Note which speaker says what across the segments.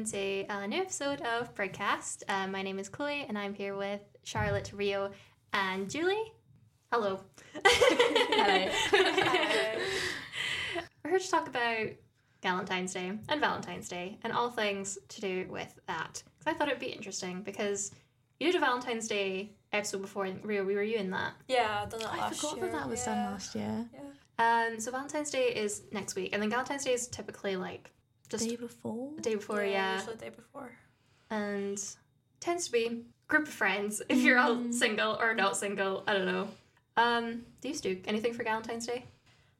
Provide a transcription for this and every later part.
Speaker 1: welcome to a new episode of BrigCast. Uh, my name is Chloe, and I'm here with Charlotte, Rio, and Julie. Hello.
Speaker 2: Hello.
Speaker 1: We're here to talk about Valentine's Day and Galentine's Day and all things to do with that. Because I thought it'd be interesting because you did a Valentine's Day episode before, Rio, we were you in that.
Speaker 2: Yeah, I've done it
Speaker 3: I
Speaker 2: last
Speaker 3: forgot
Speaker 2: year.
Speaker 3: that that was
Speaker 2: yeah.
Speaker 3: done last year.
Speaker 2: Yeah.
Speaker 1: Um, so Valentine's Day is next week, and then Galentine's Day is typically like just
Speaker 3: Day before.
Speaker 1: the day before, yeah.
Speaker 2: Usually the day before.
Speaker 1: and tends to be group of friends if you're all
Speaker 3: Mm.
Speaker 1: single or not single i don't know um do you do anything for valentine's day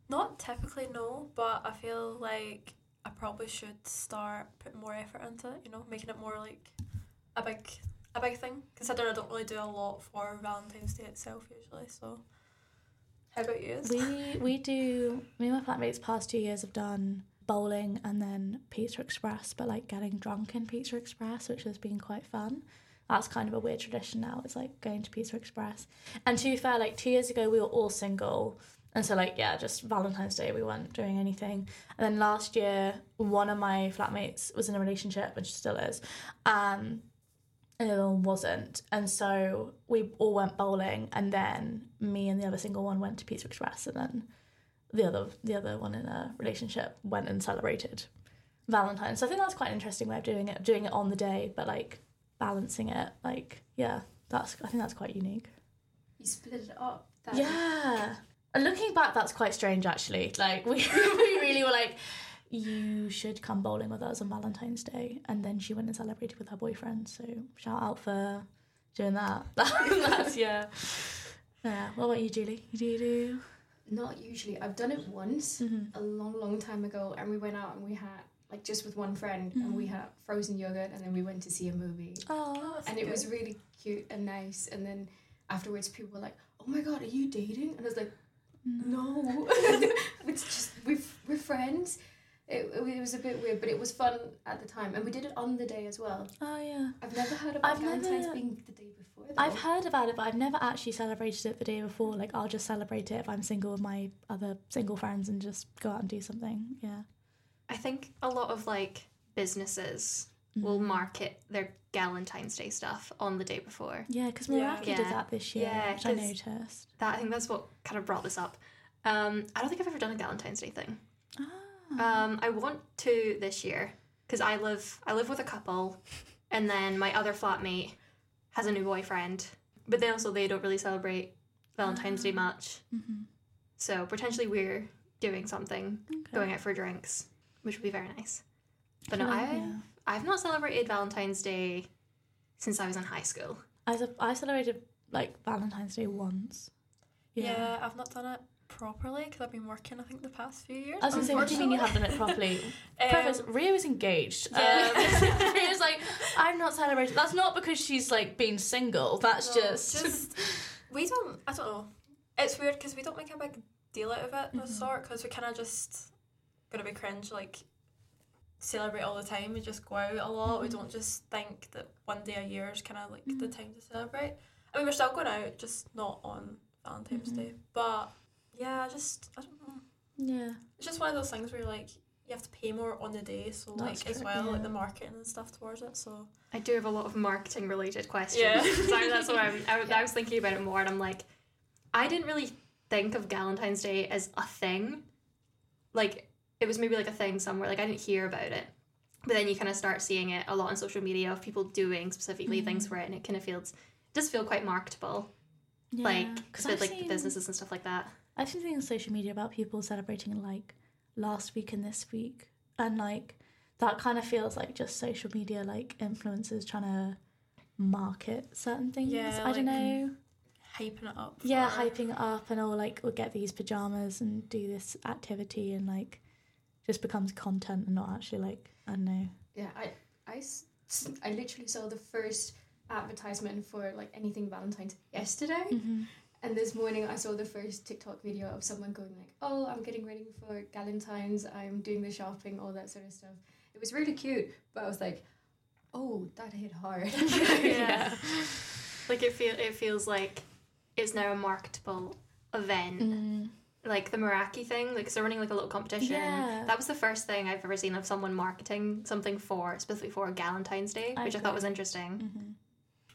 Speaker 2: Not typically no, but I feel like I probably should start putting more effort into it. You know, making it more like a big a big thing. Considering I don't really do a lot for Valentine's Day itself usually. So, how about you?
Speaker 3: We we do. Me and my flatmates past two years have done bowling and then Pizza Express, but like getting drunk in Pizza Express, which has been quite fun. That's kind of a weird tradition now. It's like going to Pizza Express. And to be fair, like two years ago we were all single. And so like yeah, just Valentine's Day we weren't doing anything. And then last year one of my flatmates was in a relationship and she still is. Um and the other one wasn't. And so we all went bowling and then me and the other single one went to Pizza Express and then the other the other one in a relationship went and celebrated Valentine's. So I think that's quite an interesting way of doing it, doing it on the day, but like balancing it. Like, yeah, that's I think that's quite unique.
Speaker 4: You split it up. That
Speaker 3: Yeah. And looking back, that's quite strange actually. Like we we really were like, you should come bowling with us on Valentine's Day, and then she went and celebrated with her boyfriend. So shout out for doing that. that's yeah. Yeah. What about you, Julie? You do you do?
Speaker 4: Not usually. I've done it once
Speaker 3: Mm-hmm.
Speaker 4: a long, long time ago, and we went out and we had like just with one friend, and we had frozen yogurt, and then we went to see a movie,
Speaker 3: Oh.
Speaker 4: and it was really cute and nice. And then afterwards, people were like, "Oh my god, are you dating?" And I was like, "No, it's just we're we're friends." It, it was a bit weird, but it was fun at the time, and we did it on the day as well.
Speaker 3: Oh yeah.
Speaker 4: I've never heard about
Speaker 3: I've
Speaker 4: Galentine's
Speaker 3: never-
Speaker 4: being the day before. Though.
Speaker 3: I've heard about it, but I've never actually celebrated it the day before. Like I'll just celebrate it if I'm single with my other single friends and just go out and do something. Yeah.
Speaker 1: i think a lot of like businesses will market their valentine's day stuff on the day before
Speaker 3: Yeah, because
Speaker 2: Yeah.
Speaker 3: Meraki did
Speaker 1: Yeah.
Speaker 3: that this year,
Speaker 1: Yeah,
Speaker 3: which I
Speaker 1: 'cause-
Speaker 3: noticed.
Speaker 1: that i think that's what kind of brought this up um i don't think i've ever done a valentine's day thing
Speaker 3: Ah.
Speaker 1: Um i want to this year because i live i live with a couple and then my other flatmate has a new boyfriend but then also they don't really celebrate valentine's day much
Speaker 3: Mhm.
Speaker 1: so potentially we're doing something
Speaker 3: Okay.
Speaker 1: going out for drinks, which would be very nice. But no,
Speaker 3: Well,
Speaker 1: I
Speaker 3: yeah.
Speaker 1: I've not celebrated Valentine's Day since I was in high school.
Speaker 3: I, ce- I celebrated like Valentine's Day once.
Speaker 2: Yeah. I've not done it properly because I've been working. I think the past few years.
Speaker 3: I was gonna say, what do you mean you haven't done it properly? Preface,
Speaker 2: Um,
Speaker 3: Rio was engaged.
Speaker 2: Yeah.
Speaker 3: Um, Rio's like, I'm not celebrating. That's not because she's like being single. That's
Speaker 2: No,
Speaker 3: just.
Speaker 2: just we don't. I don't know. It's weird because we don't make a big deal out of it,
Speaker 3: Mm-hmm.
Speaker 2: of sort, because we kind of just gonna be cringe like celebrate all the time. We just go out a lot. We
Speaker 3: Mm-hmm.
Speaker 2: don't just think that one day a year is kind of like the time to celebrate. I mean, we're still going out, just not on Valentine's
Speaker 3: Mm-hmm.
Speaker 2: Day. But yeah, I just I don't know.
Speaker 3: yeah.
Speaker 2: It's just one of those things where like you have to pay more on the day, so
Speaker 3: That's
Speaker 2: like as well like the marketing and stuff towards it. So
Speaker 1: I do have a lot of marketing related questions.
Speaker 2: Yeah.
Speaker 1: so that's what I'm, I, I was thinking about it more, and I'm like, I didn't really think of Valentine's Day as a thing. Like it was maybe like a thing somewhere. Like I didn't hear about it, but then you kind of start seeing it a lot on social media of people doing specifically mm-hmm. things for it, and it kind of feels does feel quite marketable.
Speaker 3: yeah.
Speaker 1: Like
Speaker 3: because
Speaker 1: with like the businesses and stuff like that.
Speaker 3: I've seen things on social media about people celebrating like last week and this week, and like that kind of feels like just social media like influencers trying to market certain things.
Speaker 2: Yeah,
Speaker 3: I don't
Speaker 2: like-
Speaker 3: know.
Speaker 2: hyping it up.
Speaker 3: Yeah,
Speaker 2: for-
Speaker 3: hyping it up and all like we'll get these pajamas and do this activity and like just becomes content and not actually like I don't know.
Speaker 4: Yeah, i i literally saw the first advertisement for like anything Valentine's yesterday,
Speaker 3: Mm-hmm.
Speaker 4: And this morning I saw the first TikTok video of someone going like, "Oh, I'm getting ready for Galentine's. I'm doing the shopping, all that sort of stuff." It was really cute, but I was like, "Oh, that hit hard."
Speaker 1: yeah. Like it feel it feels like it's now a marketable event.
Speaker 3: Mm.
Speaker 1: like the Meraki thing, like they're running like a little competition.
Speaker 3: Yeah.
Speaker 1: That was the first thing I've ever seen of someone marketing something for specifically for Galentine's Day,
Speaker 3: I
Speaker 1: which I thought was interesting.
Speaker 3: hmm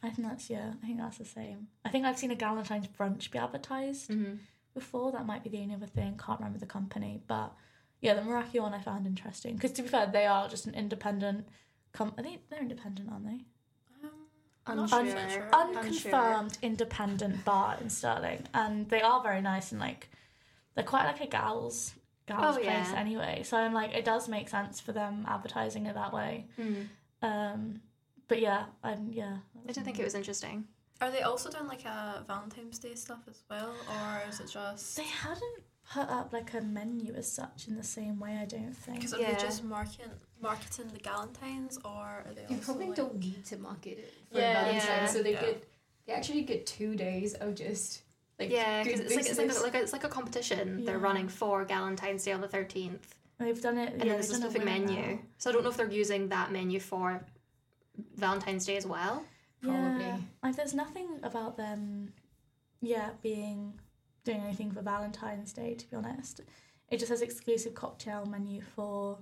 Speaker 3: I think that's yeah. I think that's the same. I think I've seen a Galentine's brunch be advertised
Speaker 1: Mm-hmm.
Speaker 3: before. That might be the only other thing. Can't remember the company, but yeah, the Meraki one I found interesting because to be fair, they are just an independent. Com- I think they're independent, aren't they?
Speaker 2: Um, I'm not
Speaker 1: Unsure.
Speaker 2: sure.
Speaker 1: Sure.
Speaker 3: Unconfirmed independent bar in Stirling, and they are very nice and like they're quite like a gals gals
Speaker 1: Oh,
Speaker 3: place
Speaker 1: yeah.
Speaker 3: anyway. So I'm like, it does make sense for them advertising it that way.
Speaker 1: Mm.
Speaker 3: Um, but yeah, I'm yeah.
Speaker 1: I did think it was interesting.
Speaker 2: Are they also doing like a Valentine's Day stuff as well, or is it just?
Speaker 3: They hadn't put up like a menu as such in the same way. I don't think.
Speaker 2: Because are they just marketing marketing the Galentines, or are they
Speaker 4: You
Speaker 2: also
Speaker 4: probably
Speaker 2: like...
Speaker 4: don't need to market it for
Speaker 2: Yeah,
Speaker 4: Valentine's,
Speaker 1: yeah,
Speaker 4: so they
Speaker 2: yeah.
Speaker 4: get they actually get two days of just like
Speaker 1: yeah, because
Speaker 4: good
Speaker 1: it's like it's like a, like a, it's like a competition they're running for Galentine's Day on the thirteenth,
Speaker 3: They've done it.
Speaker 1: and
Speaker 3: yeah,
Speaker 1: then there's a specific menu.
Speaker 3: now.
Speaker 1: So I don't know if they're using that menu for Valentine's Day as well.
Speaker 4: Probably.
Speaker 3: Yeah, like there's nothing about them, yeah, being doing anything for Valentine's Day. To be honest, it just has exclusive cocktail menu for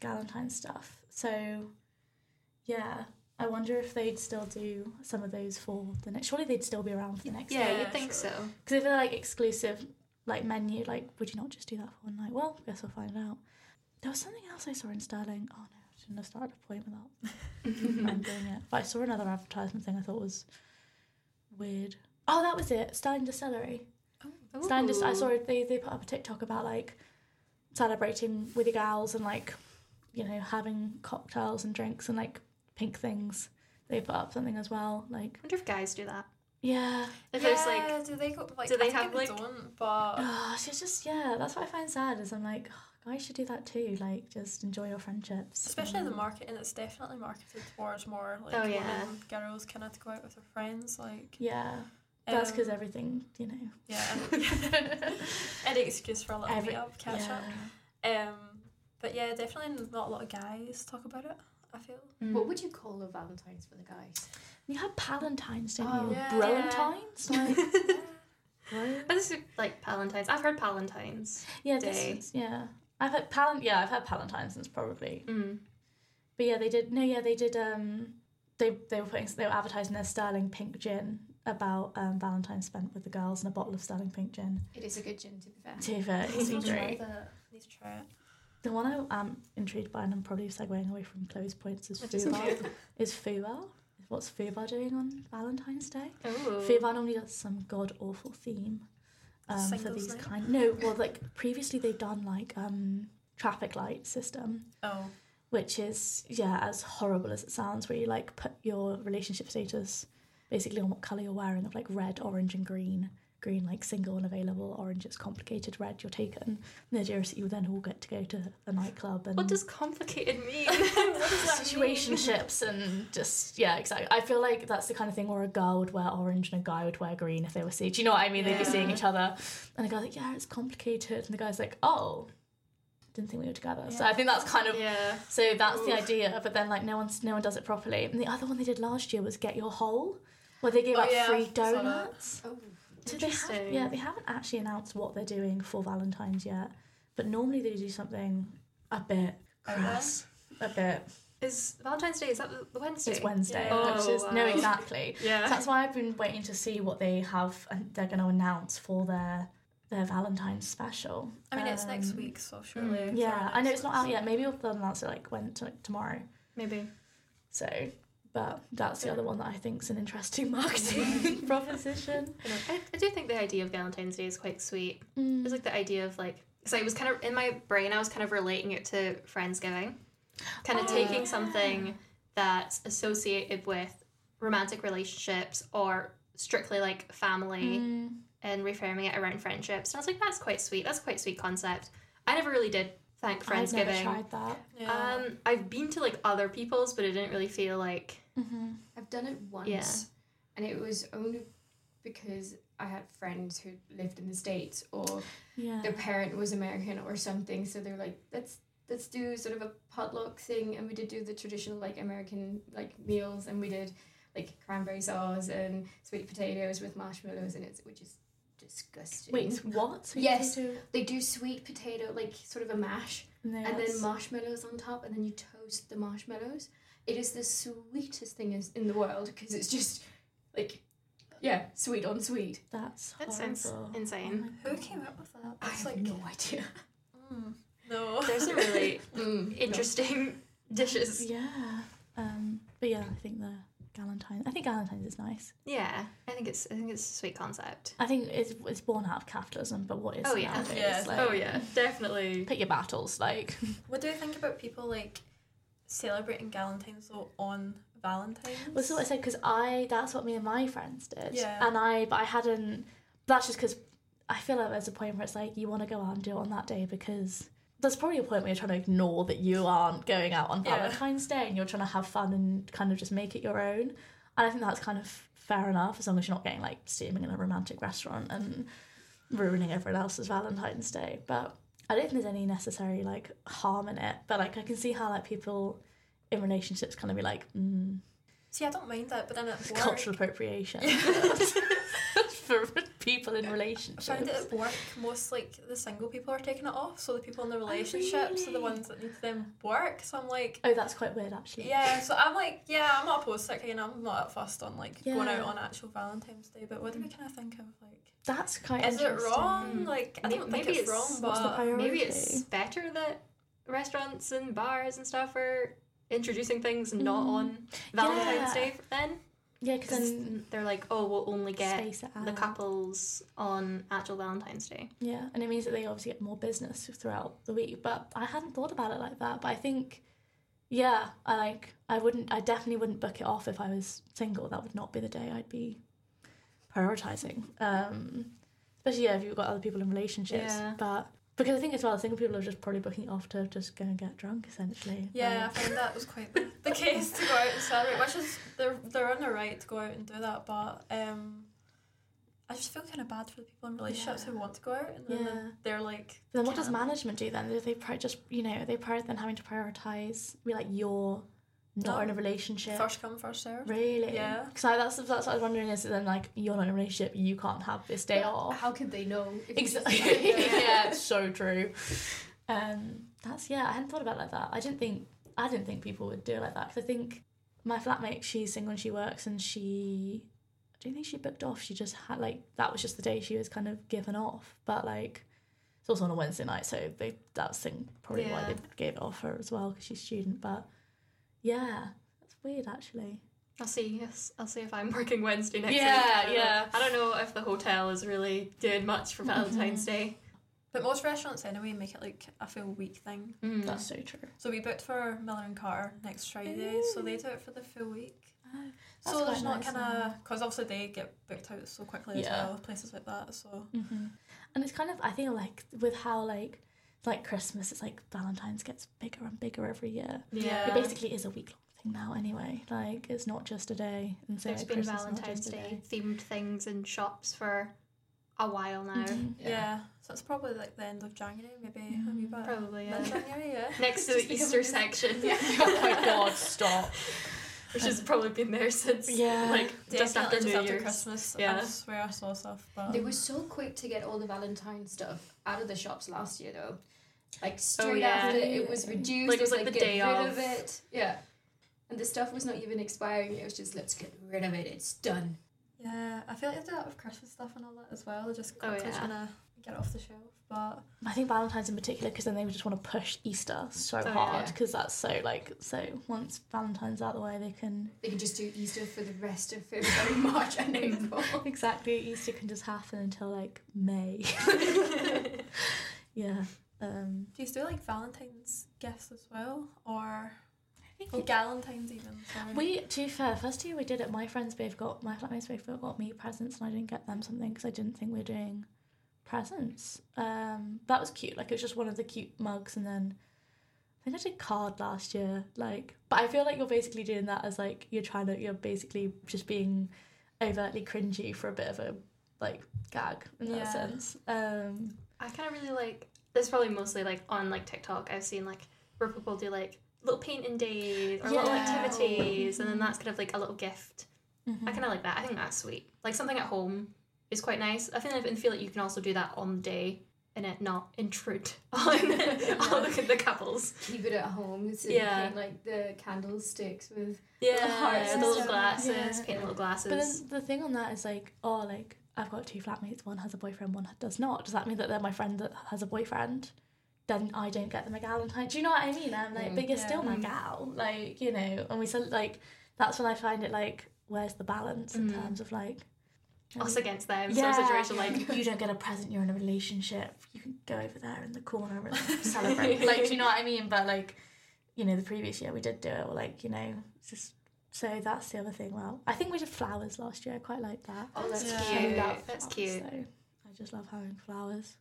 Speaker 3: Galentine's stuff. So, yeah, I wonder if they'd still do some of those for the next. Surely they'd still be around for the next.
Speaker 1: Yeah,
Speaker 2: Yeah,
Speaker 1: you'd think
Speaker 2: sure.
Speaker 1: so.
Speaker 3: Because if they're like exclusive, like menu, like would you not just do that for one night? Well, guess we'll find out. There was something else I saw in Stirling. Oh no, shouldn't have started a point without remembering it. But I saw another advertisement thing I thought was weird. Oh, that was it. Stirling Distillery. Oh, Stirling Dist- I saw it. They they put up a TikTok about like celebrating with your gals and like you know having cocktails and drinks and like pink things. They put up something as well. Like
Speaker 1: I wonder if guys do that.
Speaker 3: yeah.
Speaker 1: If
Speaker 2: yeah,
Speaker 1: there's like
Speaker 2: do they go like?
Speaker 1: do they
Speaker 2: I
Speaker 1: have,
Speaker 2: they
Speaker 1: like-
Speaker 2: Don't, but
Speaker 3: Oh, so it's just yeah. That's what I find sad is I'm like oh, guys should do that too. Like just enjoy your friendships.
Speaker 2: especially the
Speaker 3: Um,
Speaker 2: marketing, it's definitely marketed towards more like
Speaker 1: Oh, yeah.
Speaker 2: women, girls kind of to go out with their friends. Like
Speaker 3: Yeah, that's because
Speaker 2: um,
Speaker 3: everything you know.
Speaker 2: yeah, any excuse for a little
Speaker 3: Every-
Speaker 2: meet up, catch
Speaker 3: yeah.
Speaker 2: up. Um, but yeah, definitely not a lot of guys talk about it. I feel.
Speaker 1: mm.
Speaker 4: What would you call a Valentine's for the guys?
Speaker 3: You have Palentine's, don't
Speaker 4: Oh,
Speaker 3: you?
Speaker 2: yeah.
Speaker 3: Brilliantines, like right?
Speaker 1: But this is like Palentine's. I've heard Palentine's.
Speaker 3: Yeah, this
Speaker 1: Day.
Speaker 3: is, yeah. I've had Palent. Yeah, I've had Palentine's since probably.
Speaker 1: Mm.
Speaker 3: But yeah, they did. No, yeah, they did. Um, they they were putting they were advertising their Stirling Pink gin about um Valentine's spent with the girls and a bottle of Stirling Pink gin.
Speaker 4: It is a good gin to be fair.
Speaker 3: To be fair, it's
Speaker 2: try
Speaker 3: great.
Speaker 2: need to try it.
Speaker 3: The one I am intrigued by, and I'm probably segueing away from close points, is Fubar. Is Fubar? What's Fubar doing on Valentine's Day?
Speaker 1: Oh.
Speaker 3: Fubar normally does some god awful theme um, for these
Speaker 2: night?
Speaker 3: kind. No, well, like previously they've done like um traffic light system,
Speaker 2: Oh,
Speaker 3: which is yeah as horrible as it sounds, where you like put your relationship status basically on what color you're wearing of like red, orange, and green. Green like single and available, orange it's complicated, red you're taken. And the idea is that you then all get to go to a nightclub and
Speaker 1: What does complicated mean? what does that mean?
Speaker 3: situationships and just yeah exactly. I feel like that's the kind of thing where a girl would wear orange and a guy would wear green if they were seeing do you know what i mean? They'd be seeing each other. And the guy's like yeah it's complicated. And the guy's like oh didn't think we were together. So i think that's kind of
Speaker 1: Yeah.
Speaker 3: so that's the idea but then like no one's no one does it properly. And the other one they did last year was get your hole, where they gave
Speaker 2: Oh,
Speaker 3: out
Speaker 2: yeah,
Speaker 3: free donuts.
Speaker 4: Oh,
Speaker 3: so they have, yeah, they haven't actually announced what they're doing for Valentine's yet, but normally they do something a bit crass, a bit.
Speaker 1: Is Valentine's Day? Is that the- Wednesday?
Speaker 3: It's Wednesday,
Speaker 2: Yeah.
Speaker 3: which
Speaker 1: Oh,
Speaker 3: is no exactly.
Speaker 1: Yeah.
Speaker 3: So that's why I've been waiting to see what they have and they're going to announce for their their Valentine's special.
Speaker 2: I mean it's next
Speaker 3: Um,
Speaker 2: week, so surely.
Speaker 3: Yeah, I know it's not out yet. Maybe they'll announce it like when to, like, tomorrow.
Speaker 1: Maybe.
Speaker 3: So, but that's the other one that I think is an interesting marketing proposition.
Speaker 1: I. I, I do think the idea of Galentine's Day is quite sweet.
Speaker 3: Mm.
Speaker 1: It's like the idea of like, so I was kind of in my brain, I was kind of relating it to Friendsgiving, kind of
Speaker 3: Oh,
Speaker 1: taking
Speaker 3: yeah.
Speaker 1: something that's associated with romantic relationships or strictly like family
Speaker 3: Mm.
Speaker 1: and reframing it around friendships. And I was like, that's quite sweet. That's a quite sweet concept. I never really did thank
Speaker 3: I've never tried that.
Speaker 2: Yeah.
Speaker 1: Um, I've been to like other people's, but it didn't really feel like.
Speaker 3: Mm-hmm.
Speaker 4: I've done it once,
Speaker 1: Yeah.
Speaker 4: and it was only because I had friends who lived in the states or
Speaker 3: Yeah.
Speaker 4: their parent was American or something. So they were like, let's let's do sort of a potluck thing, and we did do the traditional like American like meals, and we did like cranberry sauce and sweet potatoes with marshmallows in it, which is just disgusting.
Speaker 3: Wait, what? Sweet
Speaker 4: Yes.
Speaker 3: potato-
Speaker 4: They do sweet potato, like sort of a mash,
Speaker 3: No,
Speaker 4: and then marshmallows on top, and then you toast the marshmallows. It is the sweetest thing is- in the world because it's just like, yeah, sweet on sweet.
Speaker 3: That's
Speaker 1: That sounds insane.
Speaker 3: Oh
Speaker 2: Who came up with that?
Speaker 4: I
Speaker 2: That's
Speaker 4: have
Speaker 2: like
Speaker 4: no idea.
Speaker 2: mm, no.
Speaker 1: There's some really
Speaker 4: Mm,
Speaker 1: interesting dishes.
Speaker 3: Yeah. Um, but yeah, I think the Galentine. I think Galentine's is nice.
Speaker 1: Yeah, I think it's I think it's a sweet concept.
Speaker 3: I think it's it's born out of capitalism, but what is
Speaker 1: Oh,
Speaker 3: it
Speaker 1: yeah.
Speaker 3: nowadays?
Speaker 2: Yeah.
Speaker 3: Like,
Speaker 1: oh yeah, definitely.
Speaker 3: Pick your battles, like
Speaker 2: What do you think about people like celebrating Galentine's though on Valentine's?
Speaker 3: Well, that's what I said because I that's what me and my friends did.
Speaker 2: Yeah.
Speaker 3: And I but I hadn't. That's just because I feel like there's a point where it's like you want to go out and do it on that day because there's probably a point where you're trying to ignore that you aren't going out on. Valentine's Day and you're trying to have fun and kind of just make it your own. And I think that's kind of fair enough as long as you're not getting like steaming in a romantic restaurant and ruining everyone else's Valentine's Day. But I don't think there's any necessary like harm in it. But like I can see how like people in relationships kind of be like, mm,
Speaker 2: See, I don't mind that, but then at work,
Speaker 3: cultural appropriation for people in relationships.
Speaker 2: I
Speaker 3: relationships.
Speaker 2: find it at work most like the single people are taking it off, so the people in the relationships are the ones that need to then work. So I'm like,
Speaker 3: Oh, that's quite weird, actually.
Speaker 2: yeah. So I'm like, yeah, I'm not opposed to it. You know, I'm not that fussed on like going out on actual Valentine's Day. But what do we kind of think of like?
Speaker 3: That's quite.
Speaker 2: Is it wrong?
Speaker 1: Mm.
Speaker 2: Like I
Speaker 1: May-
Speaker 2: don't think
Speaker 1: maybe
Speaker 2: it's,
Speaker 1: it's-
Speaker 2: wrong, but?
Speaker 1: Maybe it's better that restaurants and bars and stuff are introducing things not
Speaker 3: Mm.
Speaker 1: on Valentine's
Speaker 3: Yeah.
Speaker 1: Day then.
Speaker 3: Yeah, because then
Speaker 1: they're like, oh, we'll only get
Speaker 3: space it out.
Speaker 1: the couples on actual Valentine's Day.
Speaker 3: Yeah, and it means that they obviously get more business throughout the week. But I hadn't thought about it like that. But I think, yeah, I like. I wouldn't. I definitely wouldn't book it off if I was single. That would not be the day I'd be prioritizing. Um, especially yeah, if you've got other people in relationships.
Speaker 1: Yeah.
Speaker 3: But because I think as well, single people are just probably booking it off to just go and get drunk essentially.
Speaker 2: yeah, I
Speaker 3: Like,
Speaker 2: found that was quite the, the case to go out and celebrate. Which is they're they're on the right to go out and do that, but um, I just feel kind of bad for the people in relationships
Speaker 3: Yeah.
Speaker 2: who want to go out and then
Speaker 3: Yeah.
Speaker 2: they're like.
Speaker 3: Then what does management do then? Do they just you know they prior then having to prioritize be like you're not
Speaker 2: No.
Speaker 3: in a relationship
Speaker 2: First come, first served.
Speaker 3: really
Speaker 2: Yeah.
Speaker 3: because that's that's what I was wondering is it then like you're not in a relationship you can't have this day
Speaker 4: But
Speaker 3: off
Speaker 4: How could they know? if you just-
Speaker 3: exactly yeah it's so true um that's yeah I hadn't thought about it like that I didn't think I didn't think people would do it like that because I think my flatmate she's single and she works and she I don't think she booked off she just had like that was just the day she was kind of given off but like it's also on a Wednesday night, so they that's thing probably why they gave it off her as well because she's student. But yeah, that's weird actually.
Speaker 1: I'll see. Yes, I'll see if I'm working Wednesday next
Speaker 3: Yeah,
Speaker 1: week. I
Speaker 3: yeah.
Speaker 1: I don't know if the hotel is really doing much for Valentine's Day.
Speaker 2: But most restaurants anyway make it like a full week thing.
Speaker 1: Mm.
Speaker 3: That's so true.
Speaker 2: So we booked for Miller and Carter next Friday, so they do it for the full week.
Speaker 3: Oh,
Speaker 2: so
Speaker 3: That's
Speaker 2: there's not
Speaker 3: nice
Speaker 2: kind of because obviously they get booked out so quickly as
Speaker 3: Yeah.
Speaker 2: well, places like that. So
Speaker 3: hmm And it's kind of I think like with how like like Christmas, it's like Valentine's gets bigger and bigger every year.
Speaker 1: Yeah.
Speaker 3: It basically is a week long thing now anyway. Like it's not just a day. And so
Speaker 1: There's
Speaker 3: like,
Speaker 1: been
Speaker 3: Christmas
Speaker 1: Valentine's
Speaker 3: just
Speaker 1: Day themed things in shops for a while now.
Speaker 3: Mhm.
Speaker 2: yeah. so it's probably like the end of January, maybe a wee bit.
Speaker 1: Probably, yeah.
Speaker 2: Mid-January, yeah.
Speaker 1: Next to the Easter section.
Speaker 3: oh my god, stop.
Speaker 1: Which has probably been there since
Speaker 3: Yeah.
Speaker 1: like just
Speaker 2: Definitely
Speaker 1: after
Speaker 2: just
Speaker 1: New
Speaker 2: after
Speaker 1: Year's.
Speaker 2: Christmas.
Speaker 1: Yeah.
Speaker 2: I swear I saw stuff, but
Speaker 4: They were so quick to get all the Valentine stuff out of the shops last year, though. Like oh, straight
Speaker 1: Oh, yeah.
Speaker 4: after it was reduced,
Speaker 1: Like, it was
Speaker 4: they
Speaker 1: like the
Speaker 4: get
Speaker 1: day
Speaker 4: rid
Speaker 1: of.
Speaker 4: of it. Yeah, and the stuff was not even expiring. It was just let's get rid of it. It's done.
Speaker 2: yeah, I feel like they do that with Christmas stuff and all that as well. They're just
Speaker 1: Oh, yeah.
Speaker 2: trying to get it off the shelf, but
Speaker 3: I think Valentine's in particular because then they would just want to push Easter so
Speaker 1: Oh,
Speaker 3: hard
Speaker 4: yeah.
Speaker 3: because that's so like so once Valentine's out of the way they can
Speaker 4: They can just do Easter for the rest of February, March, and April.
Speaker 3: exactly Easter can just happen until like May. yeah. Um,
Speaker 2: do you still like Valentine's gifts as well, or
Speaker 3: I think
Speaker 2: oh, Galentine's even? Sorry.
Speaker 3: we to be fair, first year we did it. My friends both got my flatmates both got me presents and I didn't get them something because I didn't think we were doing presents. Um, that was cute. Like it was just one of the cute mugs and then. I think I did card last year, like, but I feel like you're basically doing that as like you're trying to, you're basically just being overtly cringy for a bit of a like gag in that
Speaker 2: Yeah.
Speaker 3: sense. Um,
Speaker 1: I kind of really like. This probably mostly like on like TikTok. I've seen like where people do like little painting days or little activities, and then that's kind of like a little gift. I
Speaker 3: mhm.
Speaker 1: kind of like that. I think that's sweet. Like something at home is quite nice. I feel like, and feel like you can also do that on the day and it not intrude on all the, the couples.
Speaker 4: Keep it at home. So
Speaker 1: Yeah.
Speaker 4: paint, like the candlesticks with.
Speaker 1: Yeah,
Speaker 4: hearts
Speaker 1: the little glasses,
Speaker 3: Yeah.
Speaker 1: paint little
Speaker 3: But
Speaker 1: glasses.
Speaker 3: then the thing on that is like, oh, like I've got two flatmates. One has a boyfriend, one does not. Does that mean that they're my friend that has a boyfriend? Then I don't get them a Galentine. Do you know what I mean? I'm like,
Speaker 4: Mm.
Speaker 3: but you're
Speaker 2: Yeah.
Speaker 3: still my gal. Like, you know, and we said like that's when I find it like, where's the balance in
Speaker 1: Mm.
Speaker 3: terms of like
Speaker 1: Us against them,
Speaker 3: yeah,
Speaker 1: sort of situation. Like,
Speaker 3: you don't get a present, you're in a relationship. You can go over there in the corner and celebrate. like, do you know what I mean? But like, you know, the previous year we did do it, or like, you know, just so that's the other thing. Well, I think we did flowers last year. I quite like that.
Speaker 1: oh, that's
Speaker 2: Yeah.
Speaker 1: Cute.
Speaker 3: love
Speaker 1: That's
Speaker 3: flowers,
Speaker 1: cute.
Speaker 3: So I just love having flowers.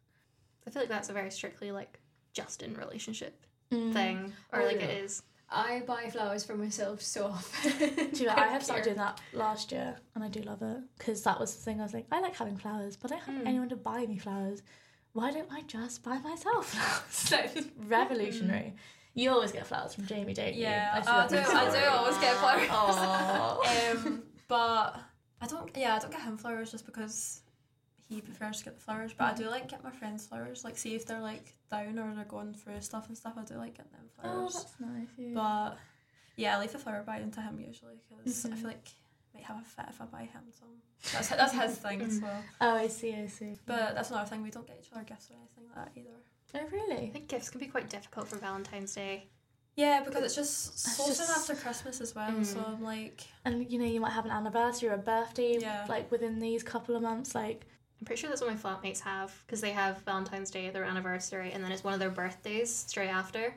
Speaker 1: I feel like that's a very strictly like just in relationship
Speaker 3: Mm.
Speaker 1: thing, or
Speaker 4: Oh,
Speaker 1: like
Speaker 4: yeah.
Speaker 1: it is.
Speaker 4: I buy flowers for myself so often.
Speaker 3: Do you know, I have started doing that last year, and I do love it because that was the thing. I was like, I like having flowers, but I don't have
Speaker 1: Mm.
Speaker 3: anyone to buy me flowers. Why don't I just buy myself flowers? Like, revolutionary. You always get flowers from Jamie, don't you?
Speaker 2: Yeah,
Speaker 3: see
Speaker 2: I do. I do always get flowers. Um, but I don't. Yeah, I don't get him flowers just because he prefers to get the flowers. But I do like get my friends flowers. Like, see if they're like down or they're going through stuff and stuff. I do like getting them flowers.
Speaker 3: Oh,
Speaker 2: flowers.
Speaker 3: that's nice. Yeah.
Speaker 2: but yeah, I leave the flower buying to him usually because I
Speaker 3: Mhm.
Speaker 2: feel like I might have a fit if I buy him some. That's that's his thing as well.
Speaker 3: oh, I see. I see.
Speaker 2: But that's another thing. We don't get each other gifts or anything like that either.
Speaker 3: oh, really?
Speaker 1: I think gifts can be quite difficult for Valentine's Day.
Speaker 2: Yeah, because it's just
Speaker 3: It's
Speaker 2: so soon
Speaker 3: just-
Speaker 2: after Christmas as well. So
Speaker 1: Mm.
Speaker 2: I'm like,
Speaker 3: And you know, you might have an anniversary or a birthday,
Speaker 2: Yeah.
Speaker 3: like within these couple of months. Like,
Speaker 1: I'm pretty sure that's what my flatmates have because they have Valentine's Day, their anniversary, and then it's one of their birthdays straight after.